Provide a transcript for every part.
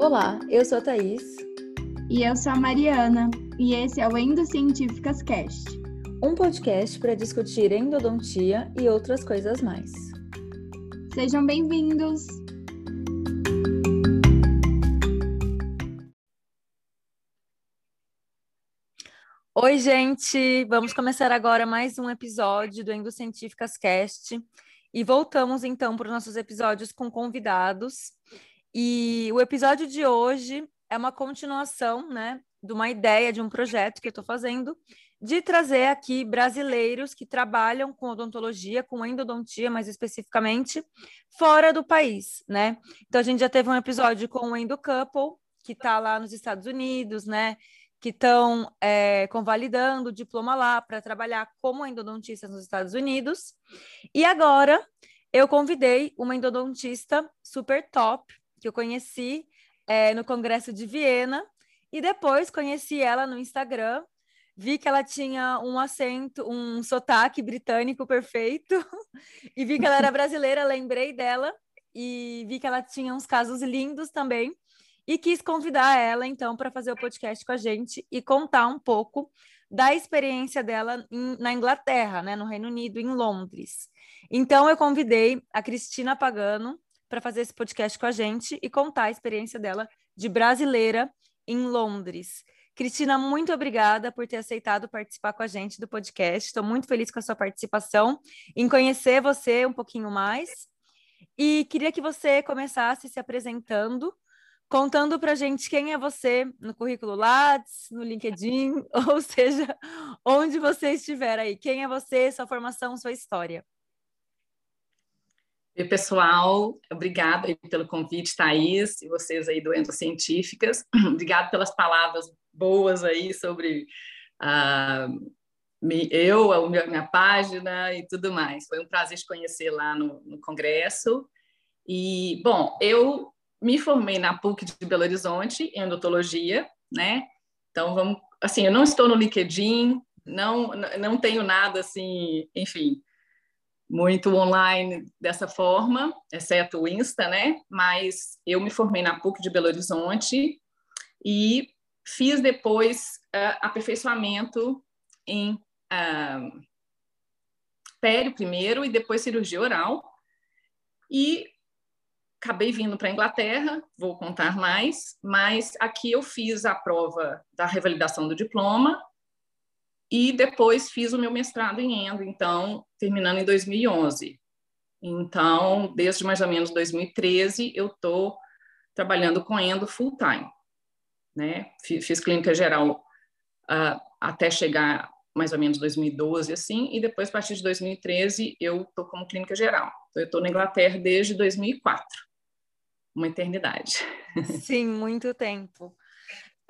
Olá, eu sou a Thaís. E eu sou a Mariana. E esse é o Endocientíficas Cast um podcast para discutir endodontia e outras coisas mais. Sejam bem-vindos! Oi, gente! Vamos começar agora mais um episódio do Endocientíficas Cast. E voltamos então para os nossos episódios com convidados. E o episódio de hoje é uma continuação, né, de uma ideia de um projeto que eu estou fazendo de trazer aqui brasileiros que trabalham com odontologia, com endodontia mais especificamente, fora do país, né? Então a gente já teve um episódio com o Endo Couple, que está lá nos Estados Unidos, né? Que estão é, convalidando o diploma lá para trabalhar como endodontistas nos Estados Unidos. E agora eu convidei uma endodontista super top, que eu conheci é, no Congresso de Viena, e depois conheci ela no Instagram. Vi que ela tinha um acento, um sotaque britânico perfeito, e vi que ela era brasileira, lembrei dela, e vi que ela tinha uns casos lindos também, e quis convidar ela, então, para fazer o podcast com a gente e contar um pouco da experiência dela em, na Inglaterra, né, no Reino Unido, em Londres. Então, eu convidei a Cristina Pagano para fazer esse podcast com a gente e contar a experiência dela de brasileira em Londres. Cristina, muito obrigada por ter aceitado participar com a gente do podcast. Estou muito feliz com a sua participação, em conhecer você um pouquinho mais. E queria que você começasse se apresentando, contando para a gente quem é você no currículo Lattes, no LinkedIn, ou seja, onde você estiver aí. Quem é você, sua formação, sua história. E pessoal, obrigada pelo convite, Thaís, e vocês aí do Endocientíficas. Obrigado pelas palavras boas aí sobre uh, eu, a minha página e tudo mais. Foi um prazer te conhecer lá no, no congresso. E, bom, eu me formei na PUC de Belo Horizonte em odontologia, né? Então, vamos, assim, eu não estou no LinkedIn, não, não tenho nada assim, enfim, muito online dessa forma, exceto o Insta, né? Mas eu me formei na PUC de Belo Horizonte e Fiz depois uh, aperfeiçoamento em uh, pério primeiro e depois cirurgia oral. E acabei vindo para a Inglaterra, vou contar mais, mas aqui eu fiz a prova da revalidação do diploma e depois fiz o meu mestrado em endo, então, terminando em 2011. Então, desde mais ou menos 2013, eu estou trabalhando com endo full time né? Fiz clínica geral uh, até chegar mais ou menos 2012, assim, e depois, a partir de 2013, eu estou como clínica geral. Então, eu estou na Inglaterra desde 2004, uma eternidade. Sim, muito tempo.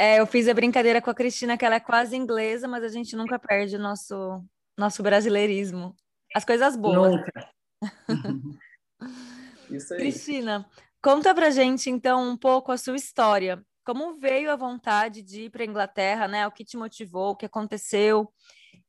É, eu fiz a brincadeira com a Cristina que ela é quase inglesa, mas a gente nunca perde o nosso, nosso brasileirismo. As coisas boas. Nunca. Isso aí. Cristina, conta pra gente, então, um pouco a sua história como veio a vontade de ir para a Inglaterra, né? O que te motivou, o que aconteceu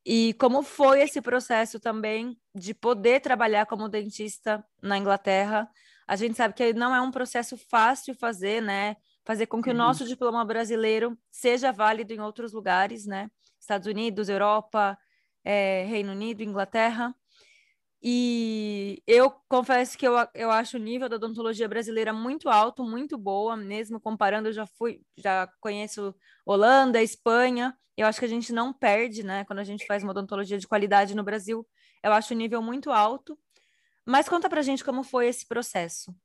e como foi esse processo também de poder trabalhar como dentista na Inglaterra. A gente sabe que não é um processo fácil fazer, né? Fazer com que uhum. o nosso diploma brasileiro seja válido em outros lugares, né? Estados Unidos, Europa, é, Reino Unido, Inglaterra. E eu confesso que eu, eu acho o nível da odontologia brasileira muito alto, muito boa, mesmo comparando, eu já fui, já conheço Holanda, Espanha, eu acho que a gente não perde, né, quando a gente faz uma odontologia de qualidade no Brasil, eu acho o nível muito alto. Mas conta pra gente como foi esse processo.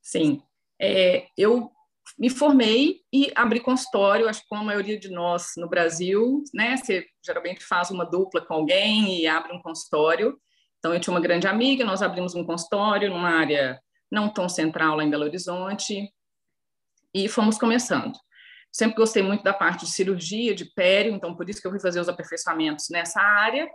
Sim, é, eu me formei e abri consultório, acho que como a maioria de nós no Brasil, né? Você geralmente faz uma dupla com alguém e abre um consultório. Então, eu tinha uma grande amiga, nós abrimos um consultório numa área não tão central lá em Belo Horizonte e fomos começando. Sempre gostei muito da parte de cirurgia, de pério, então por isso que eu fui fazer os aperfeiçoamentos nessa área.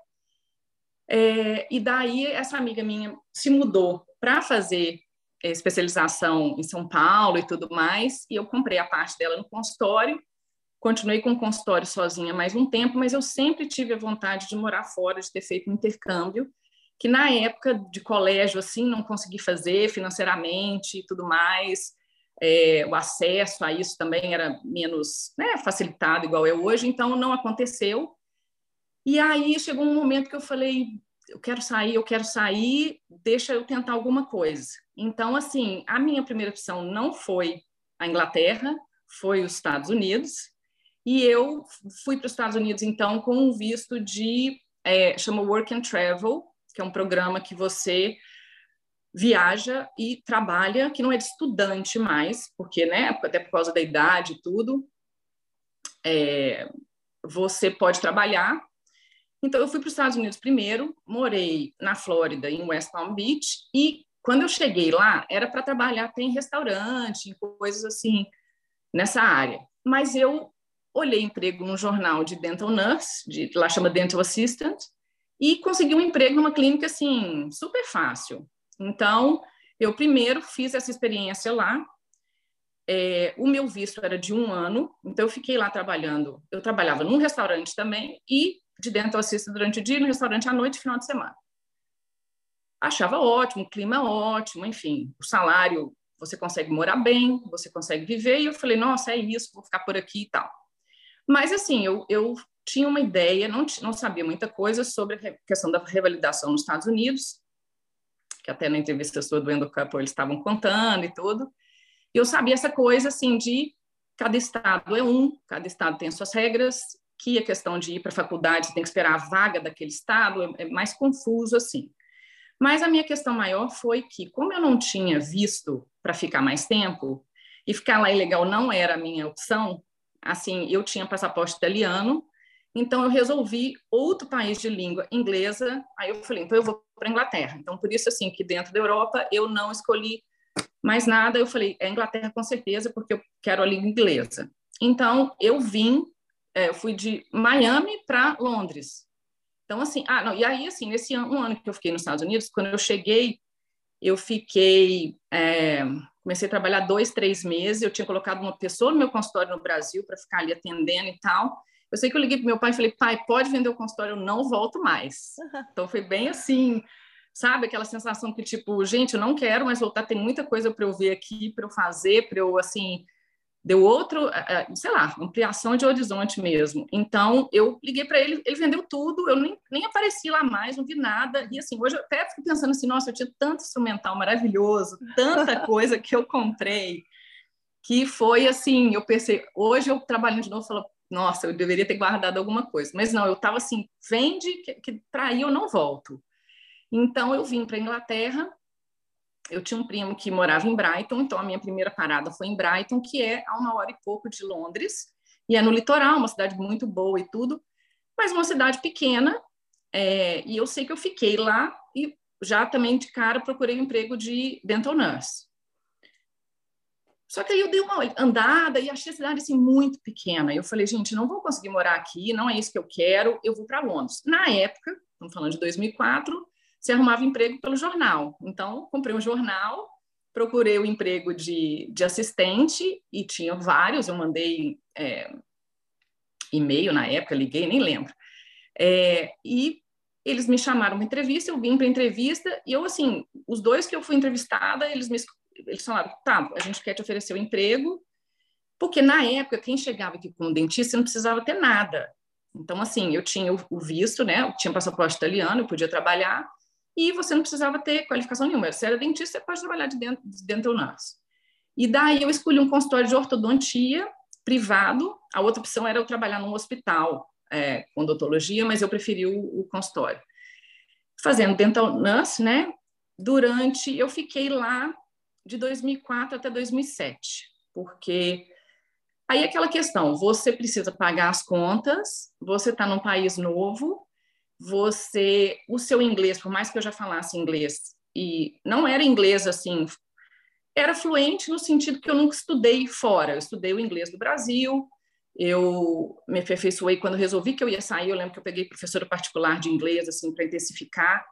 É, e daí essa amiga minha se mudou para fazer especialização em São Paulo e tudo mais, e eu comprei a parte dela no consultório, continuei com o consultório sozinha mais um tempo, mas eu sempre tive a vontade de morar fora, de ter feito um intercâmbio, que na época de colégio, assim, não consegui fazer financeiramente e tudo mais, é, o acesso a isso também era menos né, facilitado, igual é hoje, então não aconteceu. E aí chegou um momento que eu falei: eu quero sair, eu quero sair, deixa eu tentar alguma coisa. Então, assim, a minha primeira opção não foi a Inglaterra, foi os Estados Unidos, e eu fui para os Estados Unidos, então, com um visto de, é, chama Work and Travel, que é um programa que você viaja e trabalha, que não é de estudante mais, porque, né, até por causa da idade e tudo, é, você pode trabalhar. Então, eu fui para os Estados Unidos primeiro, morei na Flórida, em West Palm Beach, e quando eu cheguei lá, era para trabalhar até em restaurante, coisas assim, nessa área. Mas eu olhei emprego num jornal de dental nurse, de, lá chama dental assistant, e consegui um emprego numa clínica assim, super fácil. Então, eu primeiro fiz essa experiência lá. É, o meu visto era de um ano, então eu fiquei lá trabalhando. Eu trabalhava num restaurante também e de dental assistant durante o dia, no restaurante à noite, final de semana. Achava ótimo, o clima ótimo, enfim, o salário, você consegue morar bem, você consegue viver. E eu falei, nossa, é isso, vou ficar por aqui e tal. Mas, assim, eu, eu tinha uma ideia, não, não sabia muita coisa sobre a questão da revalidação nos Estados Unidos, que até na entrevista sua do Endocampo eles estavam contando e tudo. E eu sabia essa coisa, assim, de cada estado é um, cada estado tem suas regras, que a questão de ir para a faculdade, você tem que esperar a vaga daquele estado, é, é mais confuso, assim. Mas a minha questão maior foi que, como eu não tinha visto para ficar mais tempo, e ficar lá ilegal não era a minha opção, assim, eu tinha passaporte italiano, então eu resolvi outro país de língua inglesa. Aí eu falei, então eu vou para Inglaterra. Então por isso assim que dentro da Europa eu não escolhi mais nada. Eu falei, é Inglaterra com certeza porque eu quero a língua inglesa. Então eu vim, é, eu fui de Miami para Londres. Então assim, ah não. E aí assim nesse ano, um ano que eu fiquei nos Estados Unidos, quando eu cheguei, eu fiquei é, comecei a trabalhar dois, três meses. Eu tinha colocado uma pessoa no meu consultório no Brasil para ficar ali atendendo e tal. Eu sei que eu liguei para meu pai e falei, pai, pode vender o consultório, eu não volto mais. Então foi bem assim, sabe? Aquela sensação que, tipo, gente, eu não quero mais voltar, tem muita coisa para eu ver aqui, para eu fazer, para eu, assim, deu outro, é, é, sei lá, ampliação de horizonte mesmo. Então, eu liguei para ele, ele vendeu tudo, eu nem, nem apareci lá mais, não vi nada. E assim, hoje eu até fico pensando assim, nossa, eu tinha tanto instrumental maravilhoso, tanta coisa que eu comprei, que foi assim, eu pensei, hoje eu trabalhando de novo, falo, nossa, eu deveria ter guardado alguma coisa. Mas não, eu estava assim, vende, que, que trair eu não volto. Então eu vim para a Inglaterra. Eu tinha um primo que morava em Brighton, então a minha primeira parada foi em Brighton, que é a uma hora e pouco de Londres, e é no litoral, uma cidade muito boa e tudo, mas uma cidade pequena. É, e eu sei que eu fiquei lá e já também de cara procurei um emprego de dental nurse. Só que aí eu dei uma andada e achei a cidade assim muito pequena. Eu falei, gente, não vou conseguir morar aqui, não é isso que eu quero, eu vou para Londres. Na época, estamos falando de 2004, você arrumava emprego pelo jornal. Então, comprei um jornal, procurei o um emprego de, de assistente e tinha vários. Eu mandei é, e-mail na época, liguei, nem lembro. É, e eles me chamaram para entrevista, eu vim para entrevista e eu, assim, os dois que eu fui entrevistada, eles me eles falaram, tá, a gente quer te oferecer o um emprego, porque na época, quem chegava aqui como dentista não precisava ter nada. Então, assim, eu tinha o visto, né? Eu tinha passaporte italiano, eu podia trabalhar, e você não precisava ter qualificação nenhuma. Se era dentista, você pode trabalhar de dentro, de dental. E daí eu escolhi um consultório de ortodontia privado. A outra opção era eu trabalhar num hospital é, com odontologia, mas eu preferi o, o consultório. Fazendo dental nurse, né? Durante, eu fiquei lá de 2004 até 2007, porque aí é aquela questão, você precisa pagar as contas, você está num país novo, você, o seu inglês, por mais que eu já falasse inglês, e não era inglês assim, era fluente no sentido que eu nunca estudei fora, eu estudei o inglês do Brasil, eu me aperfeiçoei quando resolvi que eu ia sair, eu lembro que eu peguei professora particular de inglês, assim, para intensificar,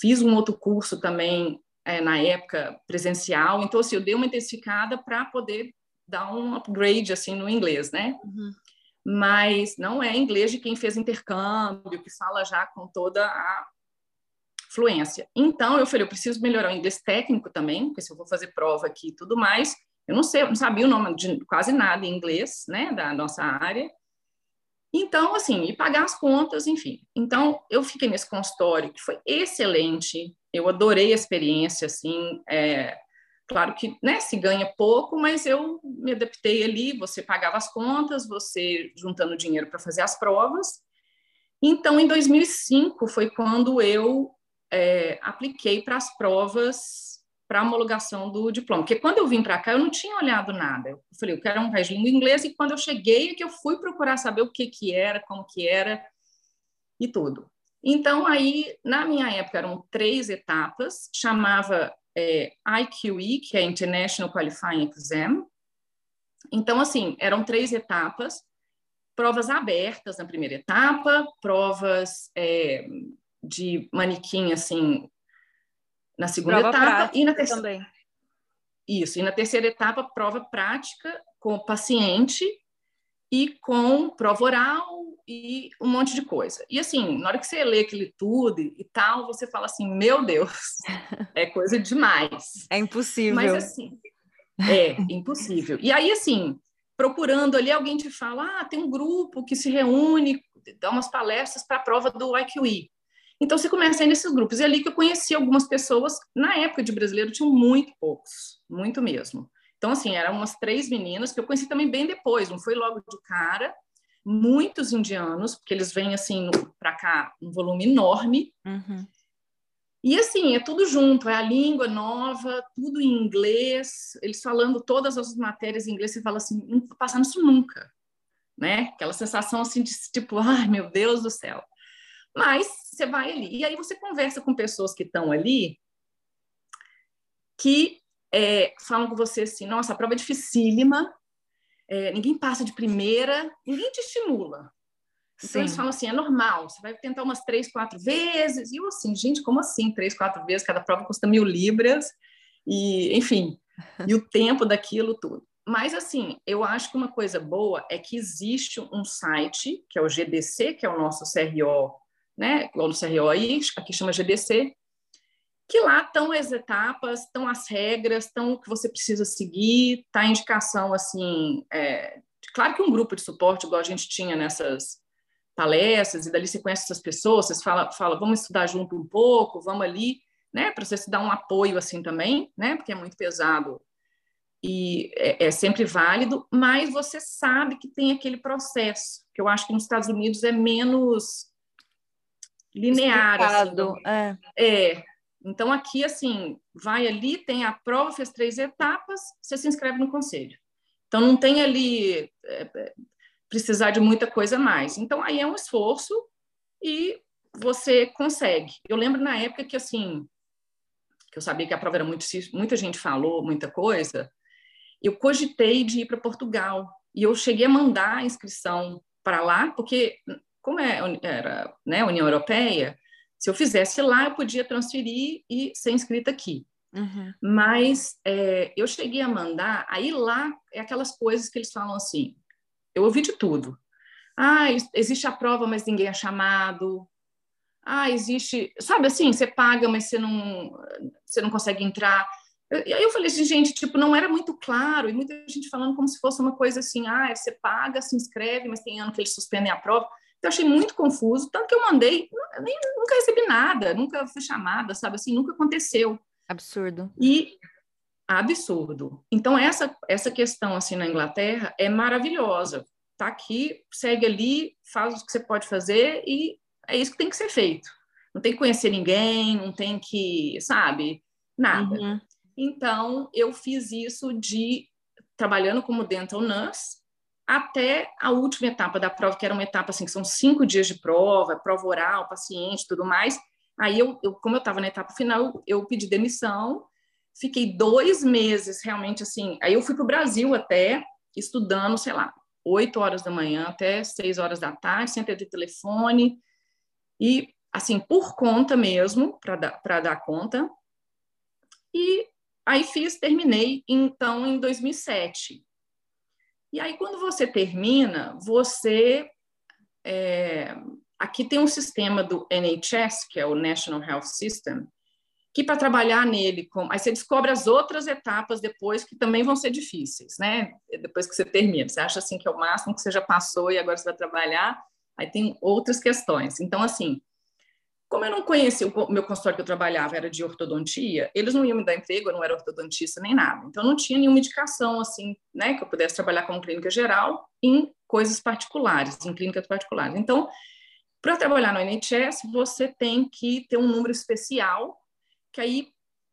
fiz um outro curso também é, na época presencial, então assim, eu dei uma intensificada para poder dar um upgrade assim no inglês, né? Uhum. Mas não é inglês de quem fez intercâmbio, que fala já com toda a fluência. Então eu falei, eu preciso melhorar o inglês técnico também, porque se eu vou fazer prova aqui e tudo mais, Eu não sei, eu não sabia o nome de quase nada em inglês, né, da nossa área. Então, assim, e pagar as contas, enfim. Então, eu fiquei nesse consultório que foi excelente. Eu adorei a experiência, assim. É, claro que, né, se ganha pouco, mas eu me adaptei ali. Você pagava as contas, você juntando dinheiro para fazer as provas. Então, em 2005 foi quando eu é, apliquei para as provas para a homologação do diploma. Porque quando eu vim para cá, eu não tinha olhado nada. Eu falei, eu quero um país de língua inglesa, e quando eu cheguei, é que eu fui procurar saber o que, que era, como que era e tudo. Então, aí, na minha época, eram três etapas, chamava é, IQE, que é International Qualifying Exam. Então, assim, eram três etapas, provas abertas na primeira etapa, provas é, de manequim, assim, na segunda prova etapa e na terceira também. Isso, e na terceira etapa, prova prática com o paciente e com prova oral e um monte de coisa. E assim, na hora que você lê aquele tudo e tal, você fala assim: meu Deus, é coisa demais. É impossível. Mas assim, é impossível. E aí, assim, procurando ali, alguém te fala: ah, tem um grupo que se reúne, dá umas palestras para a prova do IQE. Então, você começa aí nesses grupos. E é ali que eu conheci algumas pessoas, na época de brasileiro, tinham muito poucos, muito mesmo. Então, assim, eram umas três meninas que eu conheci também bem depois, não foi logo de cara. Muitos indianos, porque eles vêm, assim, para cá, um volume enorme. Uhum. E, assim, é tudo junto, é a língua nova, tudo em inglês, eles falando todas as matérias em inglês, você fala assim, não vou passar nisso nunca, né? Aquela sensação, assim, de tipo, ai, meu Deus do céu. Mas você vai ali. E aí você conversa com pessoas que estão ali que é, falam com você assim: nossa, a prova é dificílima, é, ninguém passa de primeira, ninguém te estimula. Então Sim. eles falam assim: é normal, você vai tentar umas três, quatro vezes. E eu assim, gente, como assim? Três, quatro vezes, cada prova custa mil libras, e enfim, e o tempo daquilo tudo. Mas, assim, eu acho que uma coisa boa é que existe um site, que é o GDC, que é o nosso CRO né, igual no CROI, aqui chama GDC, que lá estão as etapas, estão as regras, estão o que você precisa seguir, está a indicação, assim, é, claro que um grupo de suporte, igual a gente tinha nessas palestras, e dali você conhece essas pessoas, você fala, fala vamos estudar junto um pouco, vamos ali, né, para você se dar um apoio, assim, também, né, porque é muito pesado e é, é, sempre válido, mas você sabe que tem aquele processo, que eu acho que nos Estados Unidos é menos linear. Assim, é. é. Então, aqui, assim, vai ali, tem a prova, fez três etapas, você se inscreve no conselho. Então, não tem ali é, é, precisar de muita coisa mais. Então, aí é um esforço e você consegue. Eu lembro na época que, assim, que eu sabia que a prova era muito muita gente falou muita coisa, eu cogitei de ir para Portugal. E eu cheguei a mandar a inscrição para lá, porque como é, era né, União Europeia, se eu fizesse lá, eu podia transferir e ser inscrita aqui. Uhum. Mas é, eu cheguei a mandar, aí lá é aquelas coisas que eles falam assim, eu ouvi de tudo. Ah, existe a prova, mas ninguém é chamado. Ah, existe, sabe assim, você paga, mas você não, você não consegue entrar. E aí eu falei assim, gente, tipo, não era muito claro, e muita gente falando como se fosse uma coisa assim, ah, você paga, se inscreve, mas tem ano que eles suspendem a prova. Eu achei muito confuso, tanto que eu mandei, nem, nunca recebi nada, nunca fui chamada, sabe assim, nunca aconteceu. Absurdo. E absurdo. Então essa essa questão assim na Inglaterra é maravilhosa. Tá aqui, segue ali, faz o que você pode fazer e é isso que tem que ser feito. Não tem que conhecer ninguém, não tem que, sabe, nada. Uhum. Então eu fiz isso de trabalhando como dental nurse até a última etapa da prova, que era uma etapa assim, que são cinco dias de prova, prova oral, paciente, tudo mais. Aí, eu, eu como eu estava na etapa final, eu pedi demissão, fiquei dois meses realmente assim. Aí eu fui para o Brasil até, estudando, sei lá, oito horas da manhã até seis horas da tarde, sem ter telefone, e assim, por conta mesmo, para dar, dar conta. E aí fiz, terminei, então, em 2007. E aí, quando você termina, você. É, aqui tem um sistema do NHS, que é o National Health System, que para trabalhar nele, com... aí você descobre as outras etapas depois que também vão ser difíceis, né? Depois que você termina, você acha assim que é o máximo que você já passou e agora você vai trabalhar, aí tem outras questões. Então, assim, como eu não conhecia o meu consultório que eu trabalhava era de ortodontia, eles não iam me dar emprego, eu não era ortodontista nem nada. Então não tinha nenhuma indicação assim, né, que eu pudesse trabalhar como clínica geral em coisas particulares, em clínicas particulares. Então, para trabalhar no NHS, você tem que ter um número especial, que aí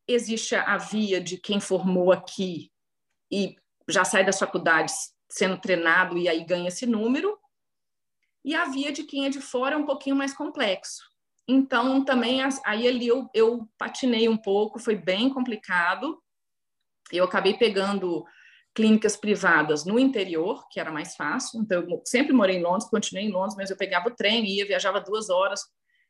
existe a via de quem formou aqui e já sai das faculdades sendo treinado e aí ganha esse número, e a via de quem é de fora é um pouquinho mais complexo. Então, também, aí ali eu, eu patinei um pouco, foi bem complicado. Eu acabei pegando clínicas privadas no interior, que era mais fácil. Então, eu sempre morei em Londres, continuei em Londres, mas eu pegava o trem, ia, viajava duas horas,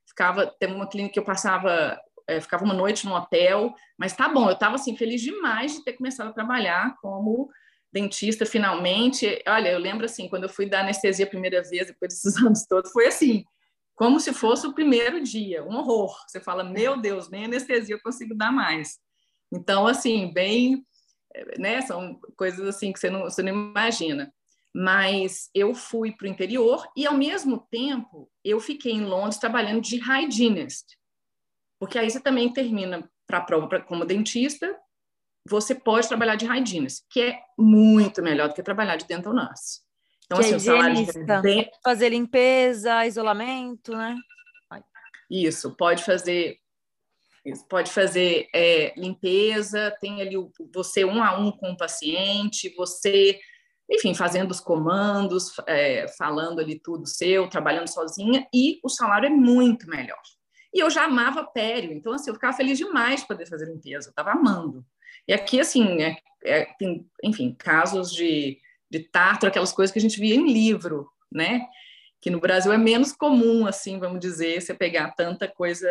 ficava, teve uma clínica que eu passava, é, ficava uma noite no hotel, mas tá bom, eu estava assim feliz demais de ter começado a trabalhar como dentista finalmente. Olha, eu lembro assim, quando eu fui dar anestesia a primeira vez, depois desses anos todos, foi assim, como se fosse o primeiro dia, um horror. Você fala, meu Deus, nem anestesia eu consigo dar mais. Então, assim, bem, né, são coisas assim que você não, você não imagina. Mas eu fui para o interior e, ao mesmo tempo, eu fiquei em Londres trabalhando de hygienist, porque aí você também termina para a prova como dentista, você pode trabalhar de hygienist, que é muito melhor do que trabalhar de dental nurse. Então, que assim, é o salário bem... fazer limpeza, isolamento, né? Isso, pode fazer isso, pode fazer é, limpeza, tem ali o, você um a um com o paciente, você, enfim, fazendo os comandos, é, falando ali tudo seu, trabalhando sozinha, e o salário é muito melhor. E eu já amava pério, então assim, eu ficava feliz demais de poder fazer limpeza, eu estava amando. E aqui, assim, é, é, tem, enfim, casos de de tártaro, aquelas coisas que a gente via em livro, né? Que no Brasil é menos comum, assim, vamos dizer, você pegar tanta coisa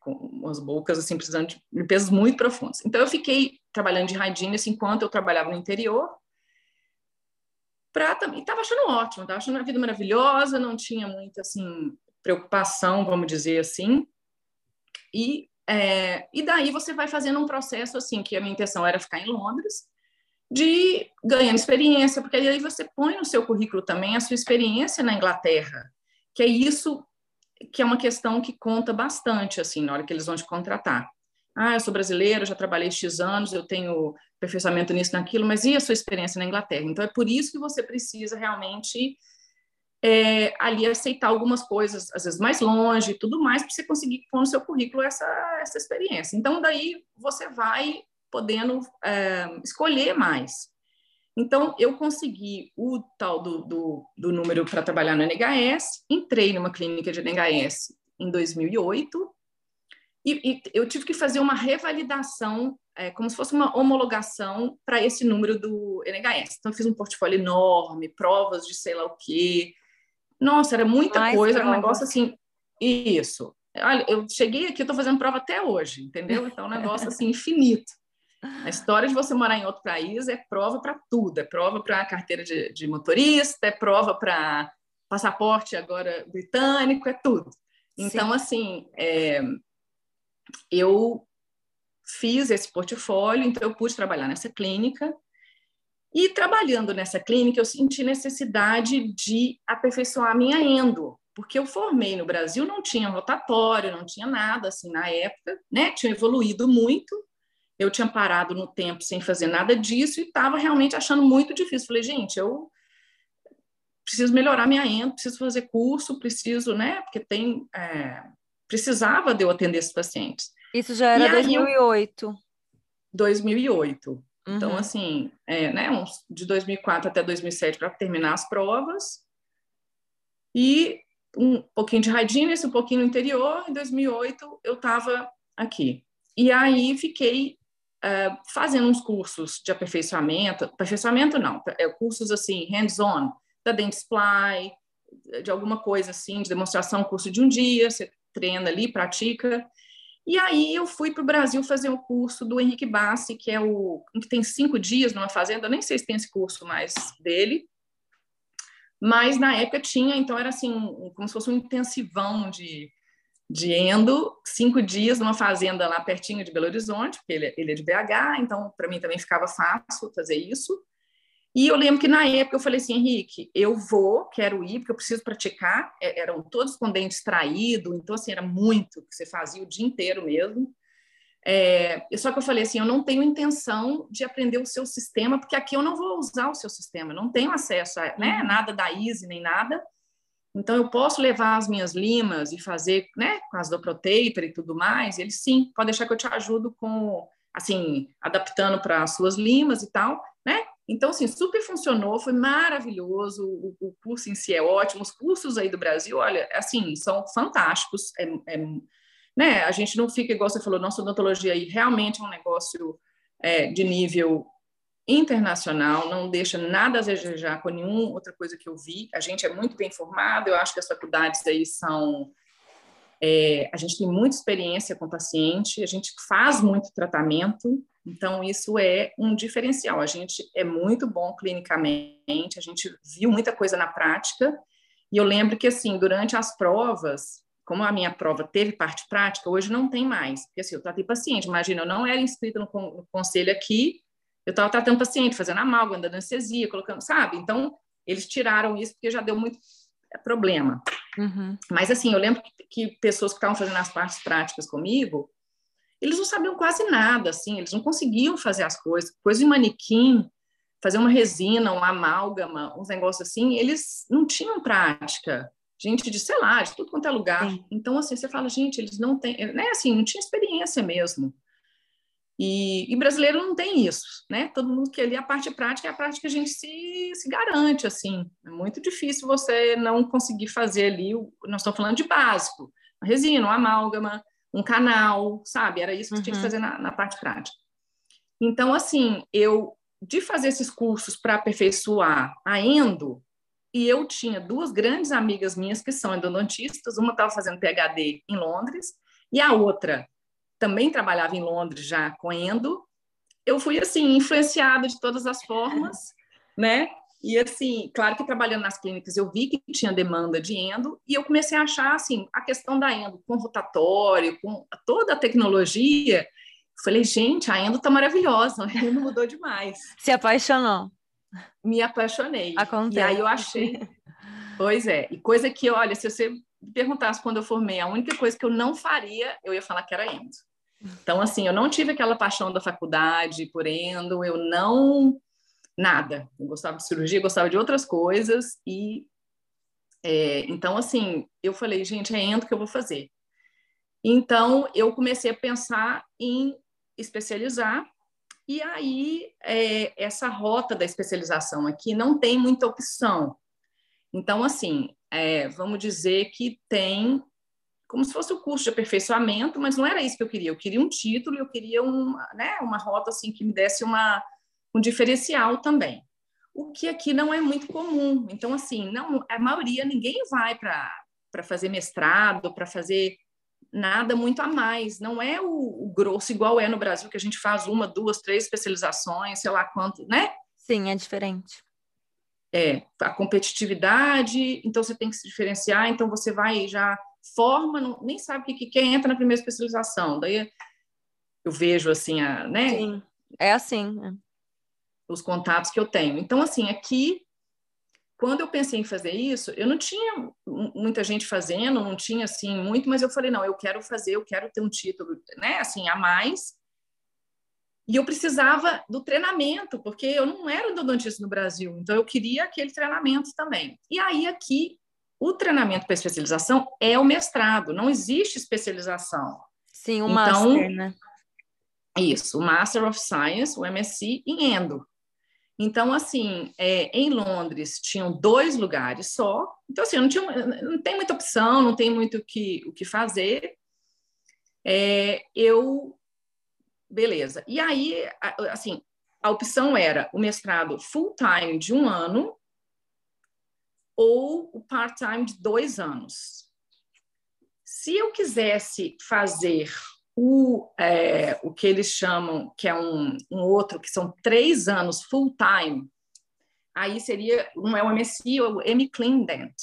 com umas bocas, assim, precisando de limpezas muito profundas. Então, eu fiquei trabalhando de hygiene, assim, enquanto eu trabalhava no interior, também, estava achando ótimo, estava achando a vida maravilhosa, não tinha muita, assim, preocupação, vamos dizer assim, e, é, e daí você vai fazendo um processo, assim, que a minha intenção era ficar em Londres, de ganhando experiência, porque aí você põe no seu currículo também a sua experiência na Inglaterra, que é isso que é uma questão que conta bastante, assim, na hora que eles vão te contratar. Ah, eu sou brasileiro, já trabalhei X anos, eu tenho aperfeiçoamento nisso, naquilo, mas e a sua experiência na Inglaterra? Então, é por isso que você precisa realmente é, ali aceitar algumas coisas, às vezes mais longe e tudo mais, para você conseguir pôr no seu currículo essa, essa experiência. Então, daí você vai podendo é, escolher mais. Então, eu consegui o tal do, do, do número para trabalhar no NHS, entrei numa clínica de NHS em 2008 e, e eu tive que fazer uma revalidação, é, como se fosse uma homologação para esse número do NHS. Então, eu fiz um portfólio enorme, provas de sei lá o quê. Nossa, era muita Mais coisa, era um negócio assim. Isso. Olha, eu cheguei aqui, estou fazendo prova até hoje, entendeu? Então, é um negócio assim infinito. A história de você morar em outro país é prova para tudo, é prova para carteira de, de, motorista, é prova para passaporte agora britânico, é tudo. Então, Sim. assim, é, eu fiz esse portfólio, então eu pude trabalhar nessa clínica. E trabalhando nessa clínica, eu senti necessidade de aperfeiçoar a minha endo, porque eu formei no Brasil, não tinha rotatório, não tinha nada assim na época, né? Tinha evoluído muito, eu tinha parado no tempo sem fazer nada disso e estava realmente achando muito difícil. Falei, gente, eu preciso melhorar minha endo, preciso fazer curso, preciso, né? Porque tem. É, precisava de eu atender esses pacientes. Isso já era e 2008. Eu, 2008. Uhum. Então, assim, é, né, de 2004 até 2007 para terminar as provas. E um pouquinho de Radines, um pouquinho no interior. Em 2008, eu estava aqui. E aí fiquei uh, fazendo uns cursos de aperfeiçoamento, aperfeiçoamento não, é, cursos assim, hands-on, da Dentsply, de alguma coisa assim, de demonstração, curso de um dia, você treina ali, pratica. E aí eu fui para o Brasil fazer o um curso do Henrique Bassi, que é o que tem cinco dias numa fazenda, nem sei se tem esse curso mais dele, mas na época tinha, então era assim, como se fosse um intensivão de de endo, cinco dias numa fazenda lá pertinho de Belo Horizonte, porque ele, é, ele é de BH, então para mim também ficava fácil fazer isso. E eu lembro que na época eu falei assim, Henrique, eu vou, quero ir, porque eu preciso praticar. É, eram todos com dente extraído, então assim, era muito que você fazia o dia inteiro mesmo. É, só que eu falei assim, eu não tenho intenção de aprender o seu sistema, porque aqui eu não vou usar o seu sistema, não tenho acesso a né, uhum. nada da Easy nem nada. Então eu posso levar as minhas limas e fazer, né, com as do ProTaper e tudo mais. Ele sim, pode deixar que eu te ajudo com, assim, adaptando para as suas limas e tal, né? Então, assim, super funcionou, foi maravilhoso, o, o, curso em si é ótimo, os cursos aí do Brasil, olha, assim, são fantásticos, é, é, né? A gente não fica, igual você falou, nossa odontologia aí realmente é um negócio é, de nível internacional, não deixa nada a desejar com nenhuma outra coisa que eu vi, a gente é muito bem formado, eu acho que as faculdades aí são... É, a gente tem muita experiência com paciente, a gente faz muito tratamento, então, isso é um diferencial. A gente é muito bom clinicamente, a gente viu muita coisa na prática, e eu lembro que, assim, durante as provas, como a minha prova teve parte prática, hoje não tem mais, porque, assim, eu tratei paciente, imagina, eu não era inscrita no conselho aqui, eu estava tratando paciente, fazendo amálgama, dando anestesia, colocando, sabe? Então, eles tiraram isso porque já deu muito problema. Uhum. Mas, assim, eu lembro que, que pessoas que estavam fazendo as partes práticas comigo, eles não sabiam quase nada, assim, eles não conseguiam fazer as coisas, coisa de manequim, fazer uma resina, uma amálgama, uns negócios assim, eles não tinham prática. Gente de, sei lá, de tudo quanto é lugar. Sim. Então, assim, você fala, gente, eles não têm, né, assim, não tinha experiência mesmo. E, e, brasileiro não tem isso, né? Todo mundo que ali, a parte prática é a parte que a gente se, se garante, assim. É muito difícil você não conseguir fazer ali, nós estamos falando de básico, resina, uma amálgama, um canal, sabe? Era isso que uhum. tinha que uhum. fazer na, na parte prática. Então, assim, eu, de fazer esses cursos para aperfeiçoar a endo, e eu tinha duas grandes amigas minhas que são endodontistas, uma estava fazendo PhD em Londres, e a outra também trabalhava em Londres já com endo. Eu fui, assim, influenciada de todas as formas, né? E assim, claro que trabalhando nas clínicas eu vi que tinha demanda de endo e eu comecei a achar assim, a questão da endo com rotatório, com toda a tecnologia, falei, gente, a endo tá maravilhosa, a endo mudou demais. Se apaixonou. Me apaixonei. Acontece. E aí eu achei. Pois é, e coisa que, olha, se você perguntasse quando eu formei, a única coisa que eu não faria, eu ia falar que era endo. Então, assim, eu não tive aquela paixão da faculdade por endo, eu não nada. Eu gostava de cirurgia, gostava de outras coisas e é, então assim eu falei, gente, é endo que eu vou fazer. Então eu comecei a pensar em especializar e aí é, essa rota da especialização aqui não tem muita opção. Então assim, é, vamos dizer que tem como se fosse o curso de aperfeiçoamento, mas não era isso que eu queria. Eu queria um título, eu queria uma, né, uma rota assim que me desse uma um diferencial também. O que aqui não é muito comum. Então, assim, não, a maioria, ninguém vai para fazer mestrado, para fazer nada muito a mais. Não é o, o, grosso igual é no Brasil, que a gente faz uma, duas, três especializações, sei lá quanto, né? Sim, é diferente. É, a competitividade, então você tem que se diferenciar, então você vai já forma, não, nem sabe que, que quem entra na primeira especialização. Daí eu vejo assim, a, né? Sim, é assim. É os contatos que eu tenho. Então, assim, aqui, quando eu pensei em fazer isso, eu não tinha muita gente fazendo, não tinha, assim, muito, mas eu falei, não, eu quero fazer, eu quero ter um título, né, assim, a mais. E eu precisava do treinamento, porque eu não era endodontista no Brasil, então eu queria aquele treinamento também. E aí, aqui, o treinamento para especialização é o mestrado, não existe especialização. Sim, o então, master, né? Isso, o Master of Science, o MSc, em endo. Então, assim, é, em Londres tinham dois lugares só. Então, assim, não, tinha, não tem muita opção, não tem muito o que, o que fazer. É, eu, beleza. E aí, assim, a opção era o mestrado full-time de um ano ou o part-time de dois anos. Se eu quisesse fazer o, é, o que eles chamam, que é um, um outro, que são três anos full time, aí seria, não é o MSc, é o M-Clean Dent,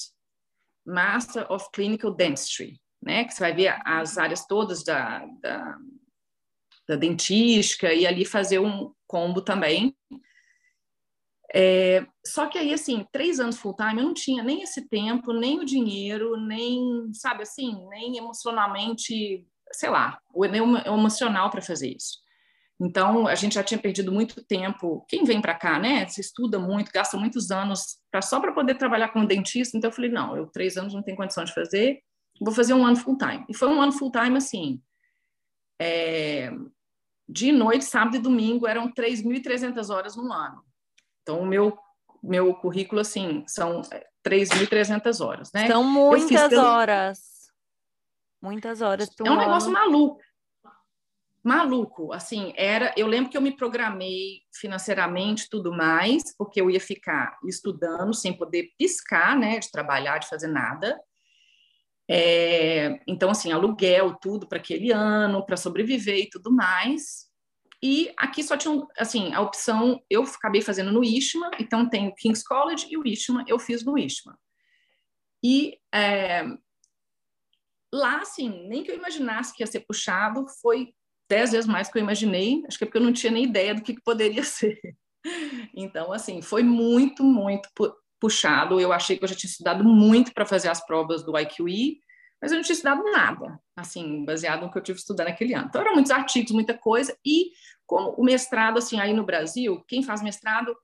Master of Clinical Dentistry. né? Que você vai ver as áreas todas da, da, da dentística e ali fazer um combo também. É, só que aí, assim, três anos full time, eu não tinha nem esse tempo, nem o dinheiro, nem, sabe assim, nem emocionalmente, sei lá, nem emocional para fazer isso. Então, a gente já tinha perdido muito tempo. Quem vem para cá, né? Se estuda muito, gasta muitos anos pra, só para poder trabalhar como dentista. Então, eu falei: não, eu três anos não tenho condição de fazer, vou fazer um ano full time. E foi um ano full time assim. É, de noite, sábado e domingo eram 3.300 horas no ano. Então, o meu, meu currículo, assim, são 3.300 horas, né? São muitas horas. Muitas horas. É um ano. negócio maluco maluco, assim, era, eu lembro que eu me programei financeiramente tudo mais, porque eu ia ficar estudando sem poder piscar, né, de trabalhar, de fazer nada. É, então, assim, aluguel, tudo para aquele ano, para sobreviver e tudo mais. E aqui só tinha, assim, a opção, eu acabei fazendo no Ishma, então tem o King's College e o Ishma, eu fiz no Ishma. E é, lá, assim, nem que eu imaginasse que ia ser puxado, foi dez vezes mais que eu imaginei, acho que é porque eu não tinha nem ideia do que, que poderia ser. Então, assim, foi muito, muito puxado. Eu achei que eu já tinha estudado muito para fazer as provas do IQE, mas eu não tinha estudado nada, assim, baseado no que eu tive estudando naquele ano. Então, eram muitos artigos, muita coisa, e como o mestrado, assim, aí no Brasil, quem faz mestrado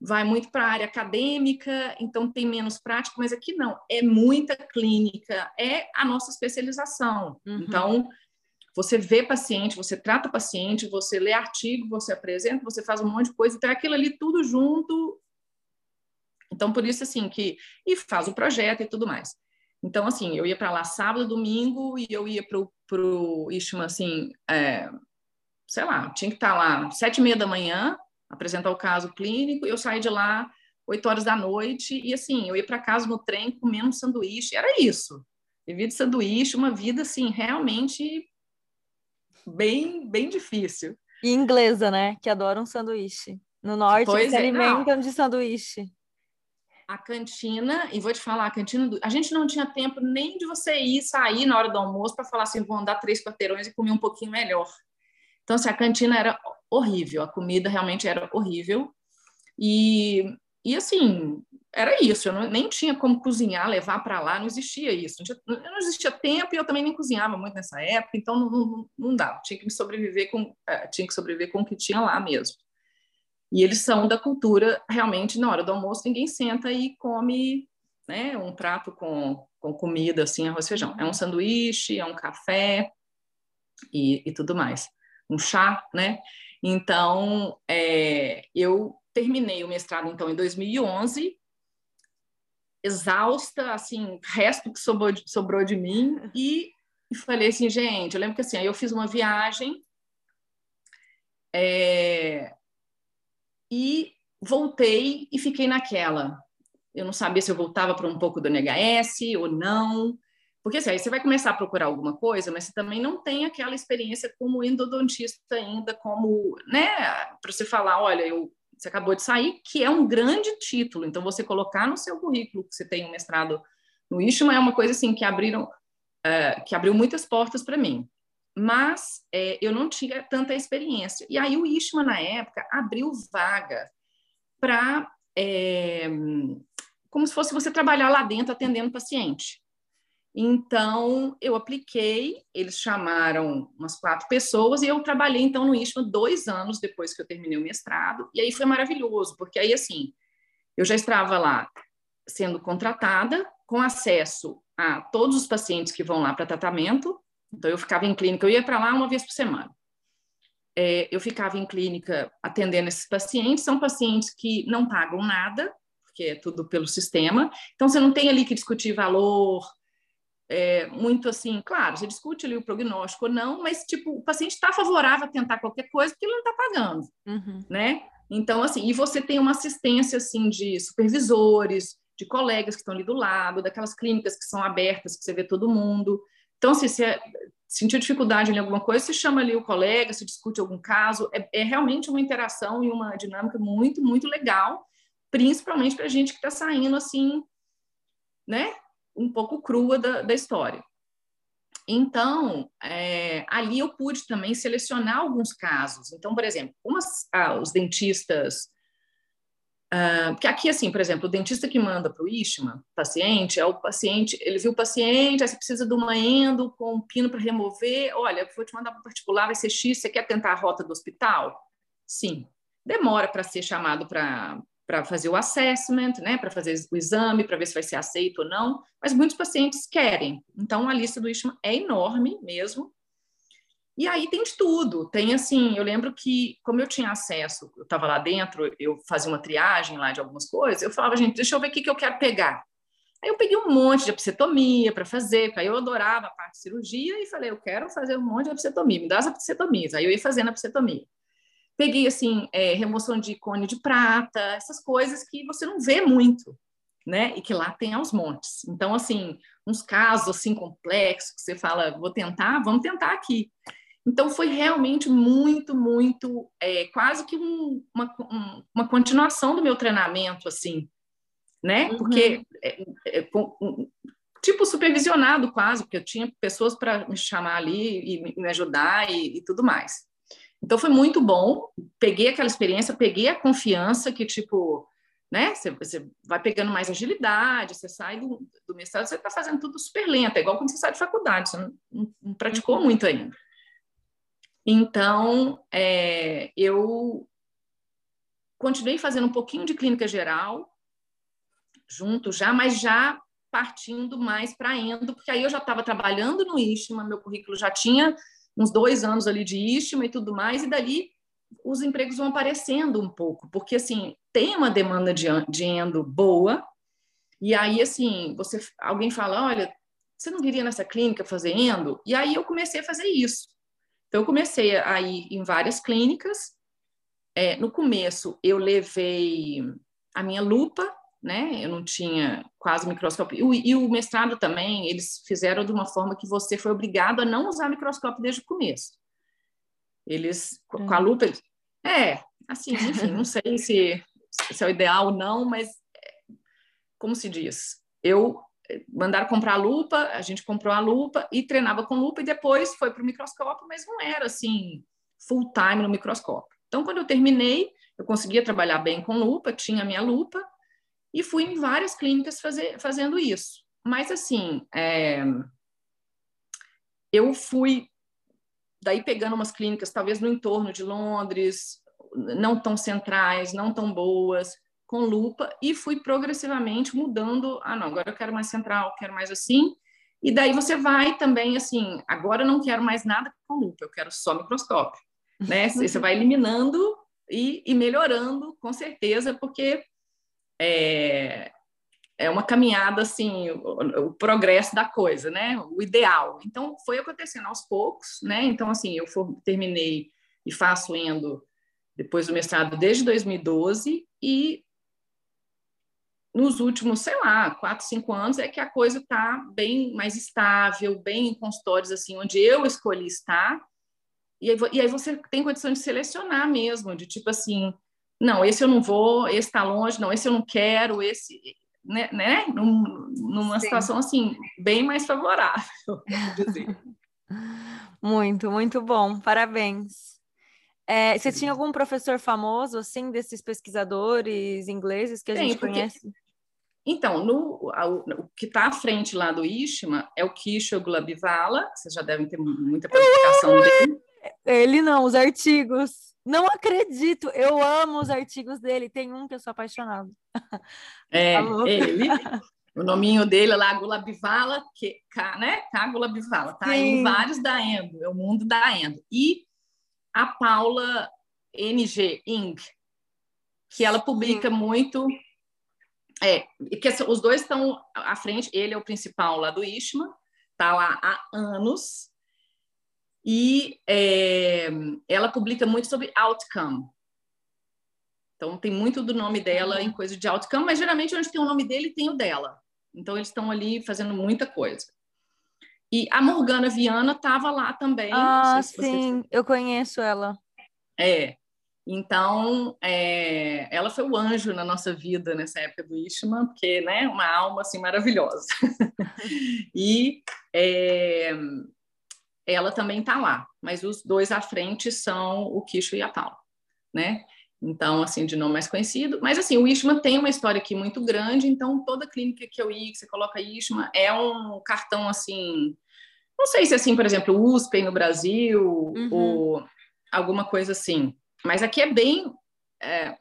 vai muito para a área acadêmica, então tem menos prática, mas aqui não, é muita clínica, é a nossa especialização. Uhum. Então, você vê paciente, você trata paciente, você lê artigo, você apresenta, você faz um monte de coisa, então é aquilo ali tudo junto. Então, por isso, assim, que. E faz o projeto e tudo mais. Então, assim, eu ia para lá sábado, domingo, e eu ia para o Ishma, assim, é, sei lá, tinha que estar lá sete e meia da manhã, apresentar o caso clínico, e eu saí de lá oito horas da noite, e assim, eu ia para casa no trem comendo um sanduíche, era isso. Vivia de sanduíche, uma vida, assim, realmente bem, bem difícil. E inglesa, né? Que adoram sanduíche. No norte, pois se é, alimentam não. de sanduíche. A cantina, e vou te falar, a cantina, do... a gente não tinha tempo nem de você ir sair na hora do almoço para falar assim, vou andar três quarteirões e comer um pouquinho melhor. Então, assim, a cantina era horrível, a comida realmente era horrível. E, e assim, era isso, eu não, nem tinha como cozinhar, levar para lá, não existia isso. Não, tinha, não, existia tempo e eu também nem cozinhava muito nessa época, então não, não, não dava, tinha que sobreviver com, é, tinha que sobreviver com o que tinha lá mesmo. E eles são da cultura, realmente, na hora do almoço, ninguém senta e come né, um prato com, com comida, assim, arroz e feijão. É um sanduíche, é um café e, e tudo mais. Um chá, né? Então, é, eu terminei o mestrado, então, em 2011, exausta, assim, resto que sobrou, sobrou de mim, e, e, falei assim, gente, eu lembro que assim, aí eu fiz uma viagem é, e voltei e fiquei naquela. Eu não sabia se eu voltava para um pouco do NHS ou não, porque assim, aí você vai começar a procurar alguma coisa, mas você também não tem aquela experiência como endodontista ainda, como, né, para você falar, olha, eu você acabou de sair, que é um grande título. Então, você colocar no seu currículo que você tem um mestrado no ISHMA é uma coisa assim que abriram, uh, que abriu muitas portas para mim. Mas é, eu não tinha tanta experiência. E aí o ISHMA, na época, abriu vaga para. É, como se fosse você trabalhar lá dentro atendendo paciente. Então, eu apliquei, eles chamaram umas quatro pessoas e eu trabalhei, então, no ISMA dois anos depois que eu terminei o mestrado. E aí foi maravilhoso, porque aí, assim, eu já estava lá sendo contratada, com acesso a todos os pacientes que vão lá para tratamento. Então, eu ficava em clínica, eu ia para lá uma vez por semana. É, eu ficava em clínica atendendo esses pacientes. São pacientes que não pagam nada, porque é tudo pelo sistema. Então, você não tem ali que discutir valor, é, muito assim, claro, você discute ali o prognóstico ou não, mas tipo, o paciente está favorável a tentar qualquer coisa porque ele não está pagando, uhum. né? Então, assim, e você tem uma assistência assim de supervisores, de colegas que estão ali do lado, daquelas clínicas que são abertas, que você vê todo mundo. Então, se é, sentiu dificuldade em alguma coisa, você chama ali o colega, se discute algum caso. É, é realmente uma interação e uma dinâmica muito, muito legal, principalmente para a gente que está saindo assim, né? um pouco crua da, da história. então, é, ali eu pude também selecionar alguns casos. Então, por exemplo, ah, os dentistas. Ah, porque aqui, assim, por exemplo, o dentista que manda para o ISHMA, paciente, é o paciente, ele viu o paciente, aí você precisa de uma endo com um pino para remover. Olha, vou te mandar para particular, vai ser X, você quer tentar a rota do hospital? Sim. Demora para ser chamado para para fazer o assessment, né, para fazer o exame, para ver se vai ser aceito ou não, mas muitos pacientes querem. Então, a lista do ISHMA é enorme mesmo. E aí tem de tudo. Tem assim, eu lembro que, como eu tinha acesso, eu estava lá dentro, eu fazia uma triagem lá de algumas coisas, eu falava, gente, deixa eu ver o que, que eu quero pegar. Aí eu peguei um monte de epicetomia para fazer, porque aí eu adorava a parte de cirurgia e falei, eu quero fazer um monte de epicetomia, me dá as episetomias. Aí eu ia fazendo a epicetomia. Peguei, assim, é, remoção de cone de prata, essas coisas que você não vê muito, né? E que lá tem aos montes. Então, assim, uns casos, assim, complexos, que você fala, vou tentar, vamos tentar aqui. Então, foi realmente muito, muito, é, quase que um, uma, um, uma continuação do meu treinamento, assim, né? Uhum. Porque, é, é, um, tipo, supervisionado quase, porque eu tinha pessoas para me chamar ali e me ajudar e, e tudo mais. Então foi muito bom. Peguei aquela experiência, peguei a confiança que, tipo, né? Você, você vai pegando mais agilidade, você sai do, do mestrado, você está fazendo tudo super lento, é igual quando você sai de faculdade, você não, não, não praticou uhum. muito ainda. Então, é, eu continuei fazendo um pouquinho de clínica geral, junto já, mas já partindo mais para endo, porque aí eu já estava trabalhando no ISHMA, meu currículo já tinha uns dois anos ali de ISTMA e tudo mais, e dali os empregos vão aparecendo um pouco, porque assim, tem uma demanda de, de endo boa, e aí assim, você alguém fala, olha, você não viria nessa clínica fazer endo? E aí eu comecei a fazer isso. Então eu comecei a ir em várias clínicas. É, no começo eu levei a minha lupa, né? Eu não tinha quase microscópio. E o, e o, mestrado também, eles fizeram de uma forma que você foi obrigado a não usar microscópio desde o começo. Eles, com a uhum. lupa, eles, é, assim, enfim, não sei se, se é o ideal ou não, mas como se diz, eu mandaram comprar a lupa, a gente comprou a lupa e treinava com lupa e depois foi para o microscópio, mas não era assim full time no microscópio. Então, quando eu terminei, eu conseguia trabalhar bem com lupa, tinha a minha lupa, e fui em várias clínicas fazer, fazendo isso. Mas, assim, é, eu fui daí pegando umas clínicas, talvez no entorno de Londres, não tão centrais, não tão boas, com lupa, e fui progressivamente mudando. Ah, não, agora eu quero mais central, quero mais assim. E daí você vai também, assim, agora eu não quero mais nada com lupa, eu quero só microscópio. Né? Você vai eliminando e, e melhorando, com certeza, porque é, é uma caminhada assim, o, o, progresso da coisa, né? O ideal. Então foi acontecendo aos poucos, né? Então assim, eu for, terminei e faço endo depois do mestrado desde 2012 e nos últimos, sei lá, quatro, cinco anos é que a coisa está bem mais estável, bem em consultórios assim, onde eu escolhi estar. E aí, e aí você tem condição de selecionar mesmo, de tipo assim, não, esse eu não vou, esse está longe, não, esse eu não quero, esse, né, né? Num, numa Sim. situação assim bem mais favorável, dizer. Muito, muito bom, parabéns. É, você tinha algum professor famoso, assim, desses pesquisadores ingleses que a Tem, gente porque... conhece? Então, no, o que está à frente lá do ISHMA é o Kishore Glabhivala, vocês já devem ter muita publicação dele. Ele não, os artigos. Não acredito, eu amo os artigos dele. Tem um que eu sou apaixonado. É, tá ele. O nominho dele é lá, Gula Bivala, que, né? Cagula Bivala, tá Sim. em vários da Endo, é o mundo da Endo. E a Paula NG Ing, que ela publica Sim. muito. É, que os dois estão à frente, ele é o principal lá do ISHMA, tá lá há anos, e é, ela publica muito sobre outcome. Então, tem muito do nome dela em coisa de outcome, mas geralmente onde tem o nome dele tem o dela. Então, eles estão ali fazendo muita coisa. E a Morgana Viana estava lá também. Ah, se sim, eu conheço ela. É. Então, é, ela foi o anjo na nossa vida nessa época do Ishman, porque, né, uma alma assim maravilhosa. e é, ela também está lá, mas os dois à frente são o Quixo e a Paula, né? Então, assim, de nome mais conhecido. Mas, assim, o Ishma tem uma história aqui muito grande, então toda clínica que eu ir, que você coloca Ishma, é um cartão, assim... Não sei se, assim, por exemplo, USP no Brasil, uhum. ou alguma coisa assim. Mas aqui é bem... É,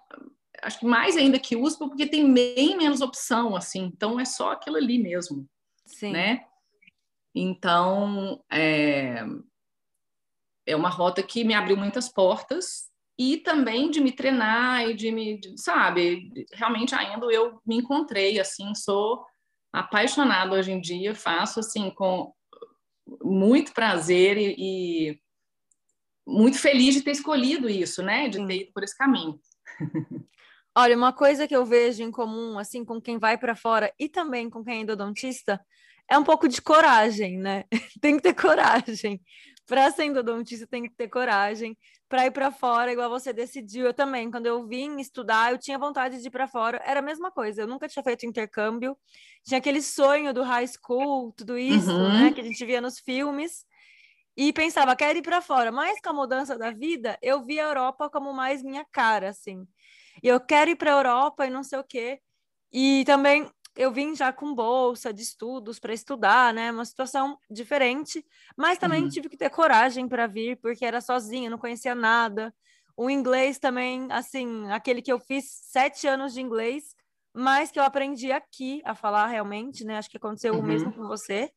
acho que mais ainda que USP, porque tem bem menos opção, assim. Então, é só aquilo ali mesmo, Sim. né? Então, é, é uma rota que me abriu muitas portas, e também de me treinar e de me, sabe, realmente ainda eu me encontrei assim, sou apaixonada hoje em dia, faço assim com muito prazer e, e muito feliz de ter escolhido isso, né, de ter ido por esse caminho. Olha, uma coisa que eu vejo em comum, assim, com quem vai para fora e também com quem é endodontista, é um pouco de coragem, né? tem que ter coragem. Para ser endodontista, tem que ter coragem para ir para fora, igual você decidiu. Eu também, quando eu vim estudar, eu tinha vontade de ir para fora. Era a mesma coisa, eu nunca tinha feito intercâmbio. Tinha aquele sonho do high school, tudo isso, uhum. né, que a gente via nos filmes. E pensava, quero ir para fora. Mas com a mudança da vida, eu vi a Europa como mais minha cara, assim. E eu quero ir para a Europa e não sei o quê. E também eu vim já com bolsa de estudos para estudar, né? Uma situação diferente, mas também uhum. tive que ter coragem para vir, porque era sozinha, não conhecia nada. O inglês também, assim, aquele que eu fiz sete anos de inglês, mas que eu aprendi aqui a falar realmente, né? Acho que aconteceu uhum. o mesmo com você.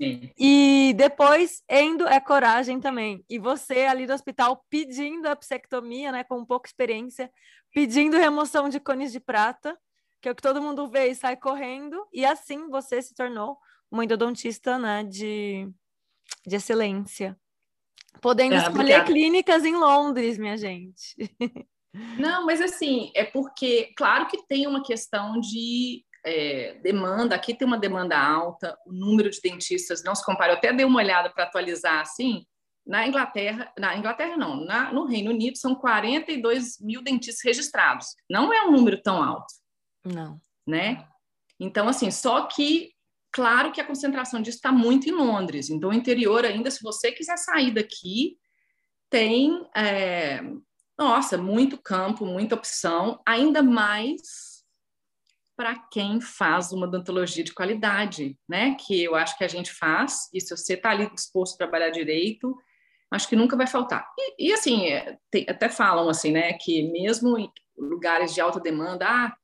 Sim. E depois, endo é coragem também. E você ali do hospital pedindo a psectomia, né? Com pouca experiência, pedindo remoção de cones de prata que é o que todo mundo vê e sai correndo, e assim você se tornou uma endodontista né, de, de excelência. Podendo é, escolher obrigada. clínicas em Londres, minha gente. Não, mas assim, é porque, claro que tem uma questão de é, demanda, aqui tem uma demanda alta, o número de dentistas não se compara. Eu até dei uma olhada para atualizar assim. Na Inglaterra, na Inglaterra não, na, no Reino Unido são 42 mil dentistas registrados. Não é um número tão alto. Não. Né? Então, assim, só que, claro que a concentração disso está muito em Londres. Então, o interior ainda, se você quiser sair daqui, tem, é, nossa, muito campo, muita opção, ainda mais para quem faz uma odontologia de qualidade, né? Que eu acho que a gente faz, e se você está ali disposto a trabalhar direito, acho que nunca vai faltar. E, e assim, é, tem, até falam assim, né, que mesmo em lugares de alta demanda, ah,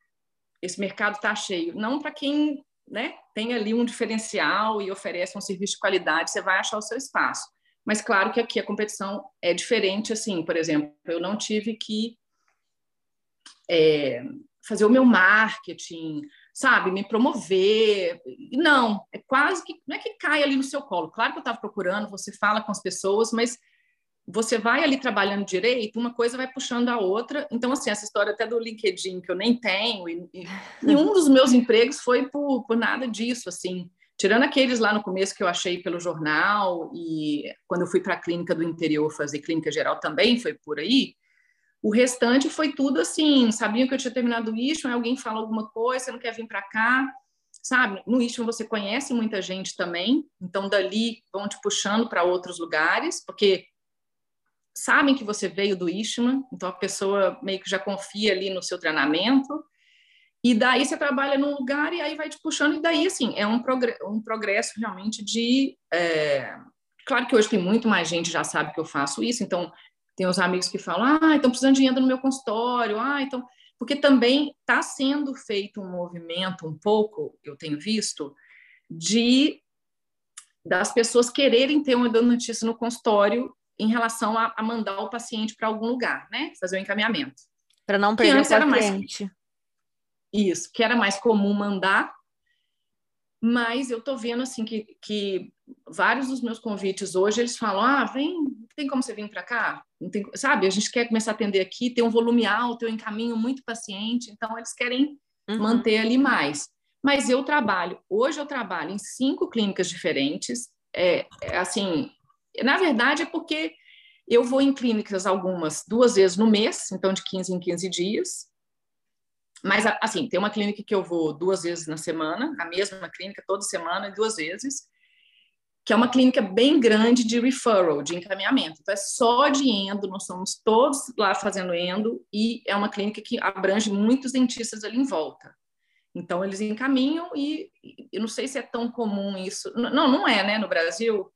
esse mercado está cheio. Não para quem né, tem ali um diferencial e oferece um serviço de qualidade, você vai achar o seu espaço. Mas claro que aqui a competição é diferente, assim, por exemplo, eu não tive que é, fazer o meu marketing, sabe, me promover. Não, é quase que não é que cai ali no seu colo. Claro que eu estava procurando, você fala com as pessoas, mas você vai ali trabalhando direito, uma coisa vai puxando a outra. Então, assim, essa história até do LinkedIn, que eu nem tenho, e, e nenhum dos meus empregos foi por, por nada disso, assim. Tirando aqueles lá no começo que eu achei pelo jornal, e quando eu fui para a clínica do interior fazer clínica geral também foi por aí, o restante foi tudo assim, sabiam que eu tinha terminado o Ishmael, alguém fala alguma coisa, você não quer vir para cá, sabe? No Ishmael você conhece muita gente também, então dali vão te puxando para outros lugares, porque sabem que você veio do Ishman, então a pessoa meio que já confia ali no seu treinamento, e daí você trabalha num lugar e aí vai te puxando, e daí, assim, é um, progresso, um progresso realmente de... É... Claro que hoje tem muito mais gente já sabe que eu faço isso, então tem os amigos que falam, ah, estão precisando de renda no meu consultório, ah, então... Porque também está sendo feito um movimento um pouco, eu tenho visto, de das pessoas quererem ter uma notícia no consultório em relação a, a mandar o paciente para algum lugar, né? Fazer o encaminhamento. Para não perder o paciente. Mais, isso, que era mais comum mandar, mas eu estou vendo assim que, que vários dos meus convites hoje eles falam: ah, vem, tem como você vir para cá? Não tem, sabe, a gente quer começar a atender aqui, tem um volume alto, eu encaminho muito paciente, então eles querem uhum. manter ali mais. Mas eu trabalho, hoje eu trabalho em cinco clínicas diferentes, é, é assim, na verdade, é porque eu vou em clínicas algumas duas vezes no mês, então de 15 em 15 dias. Mas, assim, tem uma clínica que eu vou duas vezes na semana, a mesma clínica toda semana, duas vezes. que é uma clínica bem grande de referral, de encaminhamento. Então, é só de endo, nós somos todos lá fazendo endo, e é uma clínica que abrange muitos dentistas ali em volta. Então, eles encaminham e eu não sei se é tão comum isso. Não, não é, né, no Brasil.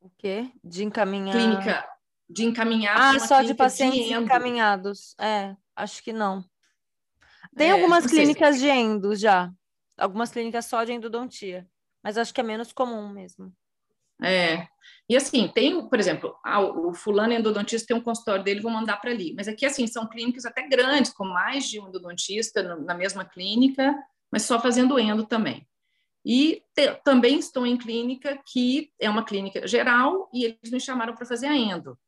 O quê? De encaminhar. Clínica de encaminhar. Ah, só de pacientes de encaminhados. É, acho que não. Tem é, algumas clínicas de endo já. Algumas clínicas só de endodontia. Mas acho que é menos comum mesmo. É. E assim, tem, por exemplo, ah, o fulano endodontista tem um consultório dele, vou mandar para ali. Mas aqui, assim, são clínicas até grandes, com mais de um endodontista na mesma clínica, mas só fazendo endo também. E te, também estou em clínica que é uma clínica geral e eles me chamaram para fazer a endo.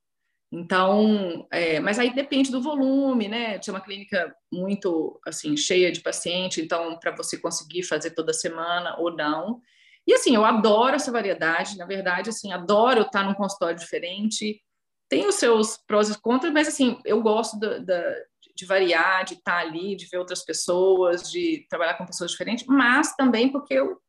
Então, é, mas aí depende do volume, né? Tinha uma clínica muito assim cheia de paciente, então para você conseguir fazer toda semana ou não. E assim, eu adoro essa variedade, na verdade, assim, adoro estar num consultório diferente. Tem os seus prós e contras, mas assim, eu gosto da, da, de variar, de estar ali, de ver outras pessoas, de trabalhar com pessoas diferentes, mas também porque eu